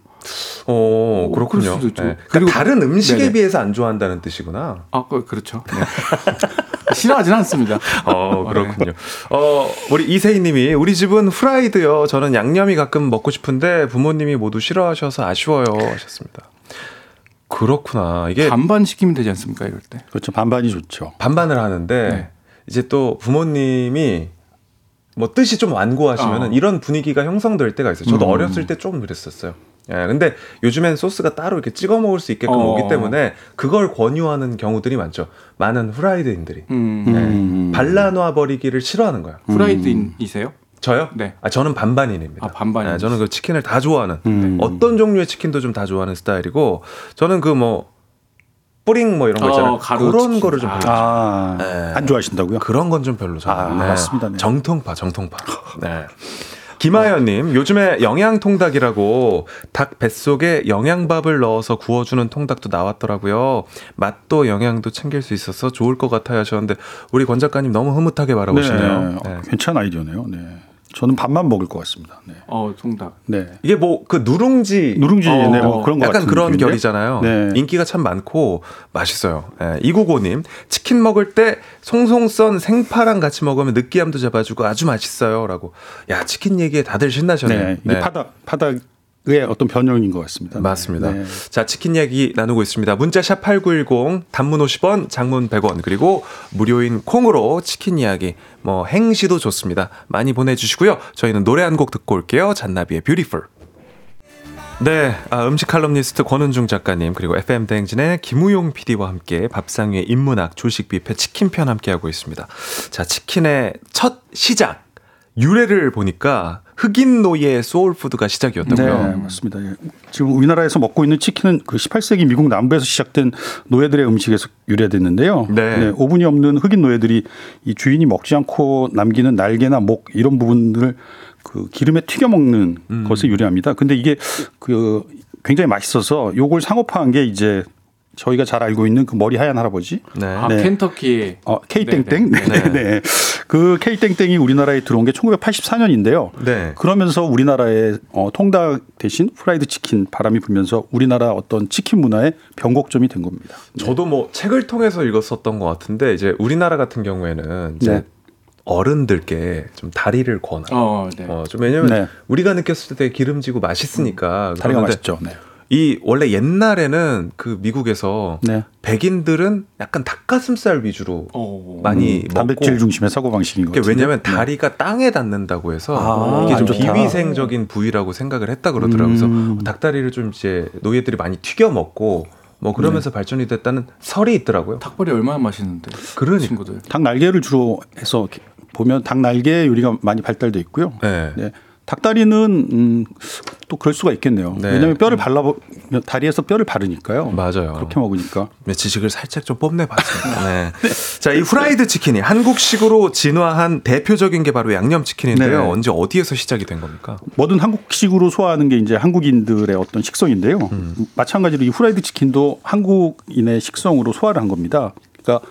어, 그렇군요. 네. 그러니까 그리고- 다른 음식에 네네. 비해서 안 좋아한다는 뜻이구나. 아 그- 그렇죠. 네. 싫어하진 않습니다. 어, 그렇군요. 어, 우리 이세희 님이 우리 집은 후라이드요. 저는 양념이 가끔 먹고 싶은데 부모님이 모두 싫어하셔서 아쉬워요. 하셨습니다. 그렇구나. 이게 반반 시키면 되지 않습니까 이럴 때. 그렇죠. 반반이 좋죠. 반반을 하는데 네. 이제 또 부모님이 뭐 뜻이 좀 완고하시면은 어. 이런 분위기가 형성될 때가 있어요. 저도 음. 어렸을 때좀 그랬었어요. 예, 근데 요즘엔 소스가 따로 이렇게 찍어 먹을 수 있게끔 어. 오기 때문에 그걸 권유하는 경우들이 많죠. 많은 후라이드인들이 음. 예, 음. 발라놔 버리기를 싫어하는 거예요. 후라이드이세요? 저요? 네. 아, 저는 반반인입니다. 아, 반반인. 예, 저는 그 치킨을 다 좋아하는 음. 어떤 종류의 치킨도 좀 다 좋아하는 스타일이고 저는 그뭐 뿌링 뭐 이런 거 어, 있잖아요. 가루 그런 치킨. 거를 좀 아. 별로. 아, 네. 안 좋아하신다고요? 그런 건 좀 별로. 아, 맞습니다. 네. 정통파, 정통파. 네. 김하연님, 요즘에 영양통닭이라고 닭 뱃속에 영양밥을 넣어서 구워주는 통닭도 나왔더라고요. 맛도 영양도 챙길 수 있어서 좋을 것 같아요 하셨는데, 우리 권 작가님 너무 흐뭇하게 바라보시네요. 네. 네. 어, 괜찮은 아이디어네요. 네. 저는 밥만 먹을 것 같습니다. 네. 어 통닭. 네. 이게 뭐 그 누룽지 누룽지 어, 네, 뭐 그런 거 약간 같은 그런 느낌인데? 결이잖아요. 네. 인기가 참 많고 맛있어요. 예, 이구고님 치킨 먹을 때 송송 썬 생파랑 같이 먹으면 느끼함도 잡아주고 아주 맛있어요.라고. 야 치킨 얘기에 다들 신나셨네요. 네. 이게 파닭 파닭 의 어떤 변형인 것 같습니다. 맞습니다. 네. 자, 치킨 얘기 나누고 있습니다. 문자 샵 8910, 단문 50원, 장문 100원, 그리고 무료인 콩으로 치킨 이야기, 뭐, 행시도 좋습니다. 많이 보내 주시고요. 저희는 노래 한 곡 듣고 올게요. 잔나비의 뷰티풀. 네, 아, 음식 칼럼니스트 권은중 작가님, 그리고 FM대행진의 김우용 PD와 함께 밥상 위의 인문학, 조식 뷔페, 치킨 편 함께 하고 있습니다. 자, 치킨의 첫 시작. 유래를 보니까 흑인 노예 소울푸드가 시작이었다고요. 네, 맞습니다. 예. 지금 우리나라에서 먹고 있는 치킨은 그 18세기 미국 남부에서 시작된 노예들의 음식에서 유래됐는데요. 네. 오븐이 없는 흑인 노예들이 이 주인이 먹지 않고 남기는 날개나 목 이런 부분들을 그 기름에 튀겨 먹는 음. 것에 유래합니다. 근데 이게 그 굉장히 맛있어서 요걸 상업화한 게 이제 저희가 잘 알고 있는 그 머리 하얀 할아버지 네. 아, 네. 켄터키. 어, K땡땡. 네, 네, 네. 그 K땡땡이 우리나라에 들어온 게 1984년인데요. 네. 그러면서 우리나라에 어, 통닭 대신 프라이드 치킨 바람이 불면서 우리나라 어떤 치킨 문화의 변곡점이 된 겁니다. 저도 뭐 책을 통해서 읽었었던 것 같은데 이제 우리나라 같은 경우에는 이제 네. 어른들께 좀 다리를 권하. 어, 네. 어, 좀 왜냐면 네. 우리가 느꼈을 때 기름지고 맛있으니까. 다리가 그런데 맛있죠. 네. 이 원래 옛날에는 그 미국에서 네. 백인들은 약간 닭가슴살 위주로 어. 많이 음, 먹고 단백질 중심의 사고 방식인 것 그게 같은데. 왜냐면 네. 다리가 땅에 닿는다고 해서 아, 이게 좀안 좋다. 비위생적인 부위라고 생각을 했다 그러더라고요. 그래서 음. 닭다리를 좀 이제 노예들이 많이 튀겨 먹고 뭐 그러면서 발전이 됐다는 설이 있더라고요. 닭발이 얼마나 맛있는데. 그러니까. 친구들. 닭 날개를 주로 해서 보면 닭 날개 요리가 많이 발달돼 있고요. 네. 네. 닭다리는 음, 또 그럴 수가 있겠네요. 네. 왜냐하면 뼈를 발라 다리에서 뼈를 바르니까요. 맞아요. 그렇게 먹으니까. 네, 지식을 살짝 좀 뽐내봤습니다. 네. 자, 이 후라이드 치킨이 한국식으로 진화한 대표적인 게 바로 양념 치킨인데요. 네. 언제 어디에서 시작이 된 겁니까? 뭐든 한국식으로 소화하는 게 이제 한국인들의 어떤 식성인데요. 음. 마찬가지로 이 후라이드 치킨도 한국인의 식성으로 소화를 한 겁니다. 그러니까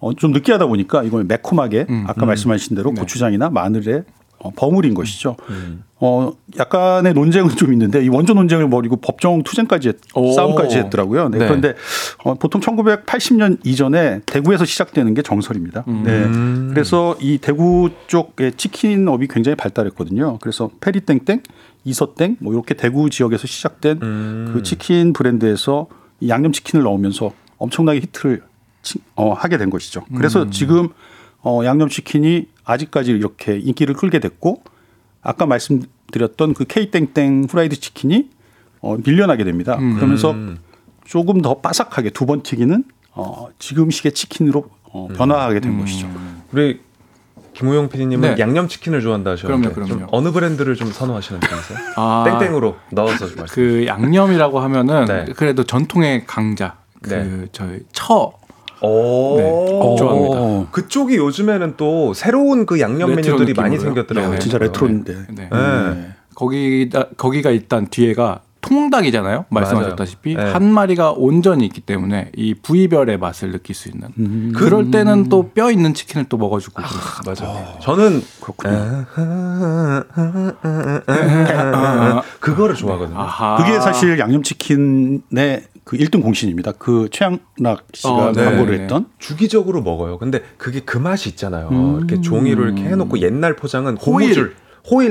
어, 좀 느끼하다 보니까 이걸 매콤하게 음. 아까 말씀하신 대로 네. 고추장이나 마늘에 어, 버무린 것이죠. 음. 어, 약간의 논쟁은 좀 있는데 이 원조 논쟁을 벌이고 법정 투쟁까지 했, 오. 싸움까지 했더라고요. 네. 네. 그런데 어, 보통 1980년 이전에 대구에서 시작되는 게 정설입니다. 네. 음. 그래서 이 대구 쪽의 치킨업이 굉장히 발달했거든요. 그래서 페리땡땡, 이서땡 뭐 이렇게 대구 지역에서 시작된 음. 그 치킨 브랜드에서 이 양념 치킨을 넣으면서 엄청나게 히트를 치- 어, 하게 된 것이죠. 그래서 음. 지금 어, 양념 치킨이 아직까지 이렇게 인기를 끌게 됐고 아까 말씀드렸던 그 K땡땡 프라이드 치킨이 어, 밀려나게 됩니다. 그러면서 음. 조금 더 바삭하게 두 번 튀기는 어, 지금식의 치킨으로 어, 변화하게 된 것이죠. 우리 김우영 PD님은 네. 양념 치킨을 좋아한다 하셨는데 그럼요, 그럼요. 좀 어느 브랜드를 좀 선호하시는 편이세요? 아, 땡땡으로 넣어서 좀 말씀. 그 양념이라고 하면은 네. 그래도 전통의 강자. 그 네. 저희 처 오. 네, 좋아합니다. 그쪽이 요즘에는 또 새로운 그 양념 메뉴들이 많이 느낌으로요? 생겼더라고요. 네, 진짜 레트로인데. 네. 네. 거기다 거기가 일단 뒤에가 통닭이잖아요. 말씀하셨다시피 맞아요. 네. 한 마리가 온전히 있기 때문에 이 부위별의 맛을 느낄 수 있는. 음. 그럴 때는 또 뼈 있는 치킨을 또 먹어주고. 그렇습니다. 맞아요. 저는 그렇군요. 그거를 좋아하거든요. 아하. 그게 사실 양념치킨의 그 1등 공신입니다. 그 최양락 씨가 어, 네, 광고를 네. 했던 주기적으로 먹어요. 근데 그게 그 맛이 있잖아요. 음. 이렇게 종이로 이렇게 해놓고 옛날 포장은. 고무줄, 호일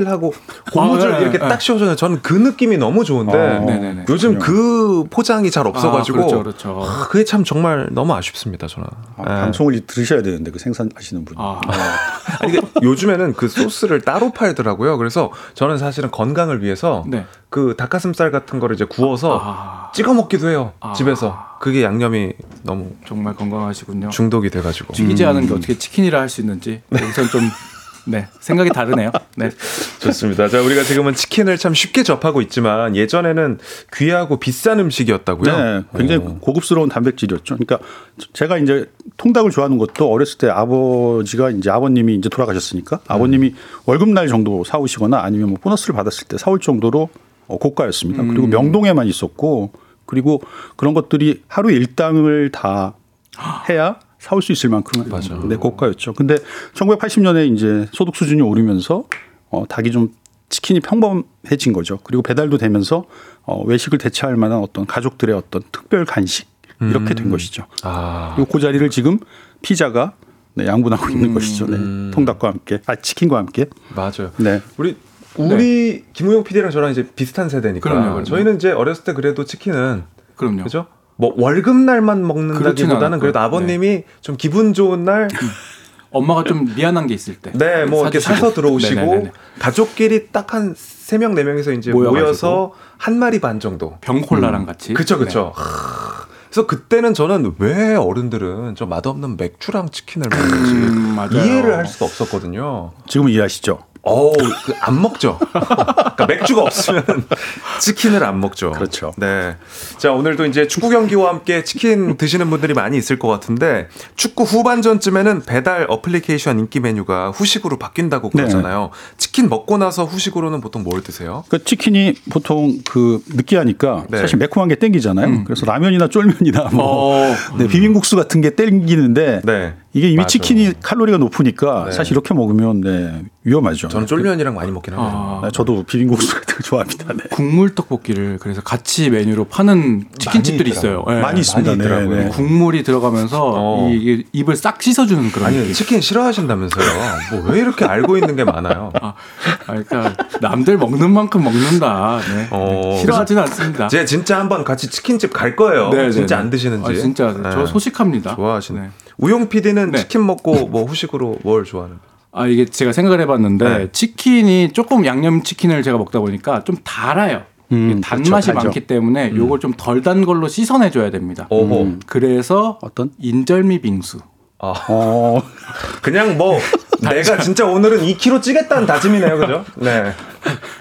하고 고무줄 아, 네, 이렇게 네. 딱 씌워줘요. 저는 그 느낌이 너무 좋은데 아, 네네네. 요즘 그 포장이 잘 없어가지고 아, 그렇죠, 그렇죠. 아, 그게 참 정말 너무 아쉽습니다. 저는. 아, 네. 방송을 들으셔야 되는데 그 생산하시는 분이. 아, 아니, 이게 요즘에는 그 소스를 따로 팔더라고요. 그래서 저는 사실은 건강을 위해서 네. 그 닭가슴살 같은 거를 이제 구워서 아, 찍어 먹기도 해요. 아. 집에서. 그게 양념이 너무 정말 건강하시군요. 중독이 돼가지고. 튀기지 않은 게 어떻게 치킨이라 할 수 있는지 우선 좀 네, 생각이 다르네요. 네. 좋습니다. 자, 우리가 지금은 치킨을 참 쉽게 접하고 있지만 예전에는 귀하고 비싼 음식이었다고요. 네, 굉장히 어. 고급스러운 단백질이었죠. 그러니까 제가 이제 통닭을 좋아하는 것도 어렸을 때 아버지가 이제 아버님이 이제 돌아가셨으니까 아버님이 월급날 정도 사오시거나 아니면 뭐 보너스를 받았을 때 사올 정도로 어, 고가였습니다. 그리고 명동에만 있었고 그리고 그런 것들이 하루 일당을 다 해야 사올 수 있을 만큼 맞아. 네, 고가였죠. 근데 1980년에 이제 소득 수준이 오르면서 어, 닭이 좀 치킨이 평범해진 거죠. 그리고 배달도 되면서 어, 외식을 대체할 만한 어떤 가족들의 어떤 특별 간식 이렇게 된 것이죠. 아. 그리고 그 자리를 지금 피자가 네, 양분하고 있는 것이죠. 네. 음. 통닭과 함께, 아 치킨과 함께. 맞아요. 네. 우리 우리 김우영 PD랑 저랑 이제 비슷한 세대니까 그럼요, 그럼요. 저희는 이제 어렸을 때 그래도 치킨은 그럼요. 그죠? 뭐 월급 날만 먹는다기보다는. 그래도 아버님이 좀 기분 좋은 날 엄마가 좀 미안한 게 있을 때. 네, 뭐 이렇게 사주시고. 사서 들어오시고 네네네네. 가족끼리 딱 한 세 명 네 명이서 이제 모여가지고. 모여서 한 마리 반 정도. 병콜라랑 같이. 그쵸, 그쵸. 하, 그래서 그때는 저는 왜 어른들은 저 맛없는 맥주랑 치킨을 먹는지 음. 이해를 할 수가 없었거든요. 지금 이해하시죠? 어우, 그안 먹죠. 그러니까 맥주가 없으면 치킨을 안 먹죠. 그렇죠. 네. 자, 오늘도 이제 축구 경기와 함께 치킨 드시는 분들이 많이 있을 것 같은데 축구 후반전쯤에는 배달 어플리케이션 인기 메뉴가 후식으로 바뀐다고 네. 그러잖아요. 치킨 먹고 나서 후식으로는 보통 뭘 드세요? 그 치킨이 보통 그 느끼하니까 네. 사실 매콤한 게 땡기잖아요. 그래서 라면이나 쫄면이나 뭐 어. 네, 비빔국수 같은 게 땡기는데 네. 이게 이미 맞아요. 치킨이 칼로리가 높으니까 네. 사실 이렇게 먹으면 네, 위험하죠. 저는 쫄면이랑 많이 먹긴 하네요. 아, 네, 저도 비빔국수 같은 거 좋아합니다. 네. 국물 떡볶이를 그래서 같이 메뉴로 파는 치킨집들이 있어요. 예. 많이 있습니다. 많이 있더라고요. 네, 네. 국물이 들어가면서 어. 이게 입을 싹 씻어주는 그런 아니. 치킨 싫어하신다면서요. 뭐 왜 이렇게 알고 있는 게 많아요? 아, 아, 그러니까 남들 먹는 만큼 먹는다. 네. 어. 싫어하지는 않습니다. 제 진짜 한번 같이 치킨집 갈 거예요. 네, 네, 진짜 네. 안 드시는지. 아, 진짜 네. 저 소식합니다. 좋아하시네. 네. 우용 PD는 네. 치킨 먹고 뭐 후식으로 뭘 좋아하는? 아 이게 제가 생각을 해봤는데 네. 치킨이 조금 양념 치킨을 제가 먹다 보니까 좀 달아요. 음, 단맛이 그렇죠, 많기 때문에 요걸 좀 덜 단 걸로 씻어내 줘야 됩니다. 오호. 음. 그래서 어떤? 인절미 빙수. 아, 어, 그냥 뭐 내가 진짜 오늘은 2kg 찌겠다는 다짐이네요, 그죠? 네.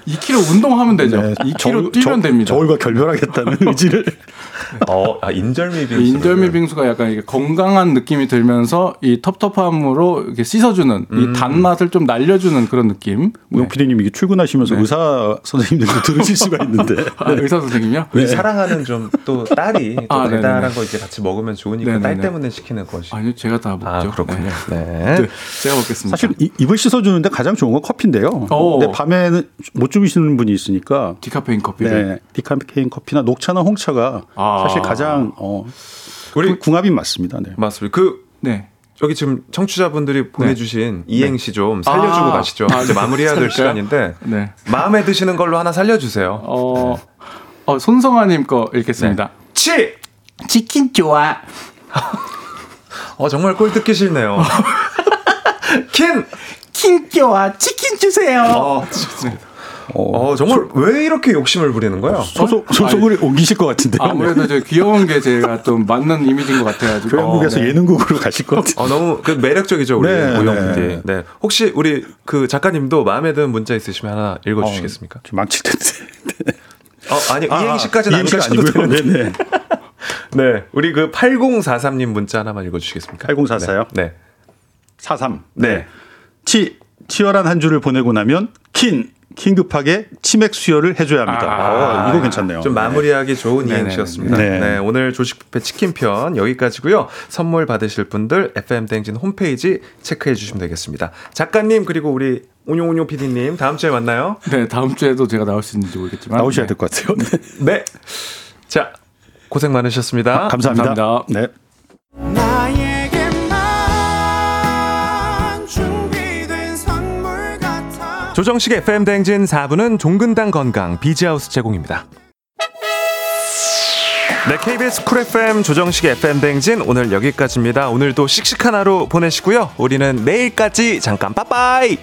2kg 운동하면 되죠. 네. 2kg 저- 뛰면 저- 됩니다. 저울과 결별하겠다는 의지를. 어, 아, 인절미 빙수. 그 인절미 빙수가 약간 이게 건강한 느낌이 들면서 이 텁텁함으로 이렇게 씻어주는 음. 이 단맛을 좀 날려주는 그런 느낌. 네. 우영 PD님 이게 출근하시면서 의사 선생님들도 들으실 수가 있는데. 아, 의사 선생님요? 우리 사랑하는 좀 또 딸이 또 아, 달달한 네네네. 거 이제 같이 먹으면 좋으니까 네네네. 딸 때문에 시키는 것이. 아니요, 제가 다 먹죠. 아, 그렇군요. 네. 네. 네, 제가 먹겠습니다. 사실 이- 입을 씻어주는데 가장 좋은 건 커피인데요. 오. 근데 밤에는 못 주무시는 분이 있으니까 디카페인 커피를. 네, 디카페인 커피나 녹차나 홍차가 아. 사실 가장 어, 우리 궁합이 맞습니다. 네. 맞습니다. 그 네. 여기 지금 청취자분들이 보내주신 이행시 좀 살려주고 아. 가시죠. 아, 이제 네. 마무리해야 될? 시간인데 네. 마음에 드시는 걸로 하나 살려주세요. 어, 어 손성아님 거 읽겠습니다. 치! 치킨 좋아. 어, 정말 꼴 듣기 싫네요. 킨! 킨 좋아. 치킨 주세요. 어, 어, 정말 왜 이렇게 욕심을 부리는 거예요? 소속 소속을 옮기실 것 같은데요. 아무래도 저 귀여운 게 제가 좀 맞는 이미지인 것 같아가지고. 교양국에서 어, 네. 예능국으로 가실 것 같은데. 어, 너무 그 매력적이죠, 우리 네, 네. PD. 네. 혹시 우리 그 작가님도 마음에 드는 문자 있으시면 하나 읽어주시겠습니까? 좀 망칠 텐데. 어, 아니, 아, 이행시까지는 아니고요. 네네. 네. 우리 그 8043님 문자 하나만 읽어주시겠습니까? 8044요? 네. 43. 네. 치 치열한 한 주를 보내고 나면 킨 긴급하게 치맥 수혈을 해줘야 합니다. 아, 어, 이거 괜찮네요. 좀 마무리하기 좋은 네네. 이행시였습니다. 네. 네. 오늘 조식 뷔페 치킨 편 여기까지고요. 선물 받으실 분들 FM 댕진 홈페이지 체크해 주시면 되겠습니다. 작가님 그리고 우리 온용온용 PD님 다음 주에 만나요. 네, 다음 주에도 제가 나올 수 있는지 모르겠지만. 나오셔야 네. 될것 같아요. 네. 네. 자 고생 많으셨습니다. 감사합니다. 감사합니다. 네. 조정식의 FM 대행진 4부는 종근당 건강 비지하우스 제공입니다. 네, KBS 쿨 FM 조정식의 FM 대행진 오늘 여기까지입니다. 오늘도 씩씩한 하루 보내시고요. 우리는 내일까지 잠깐 빠빠이.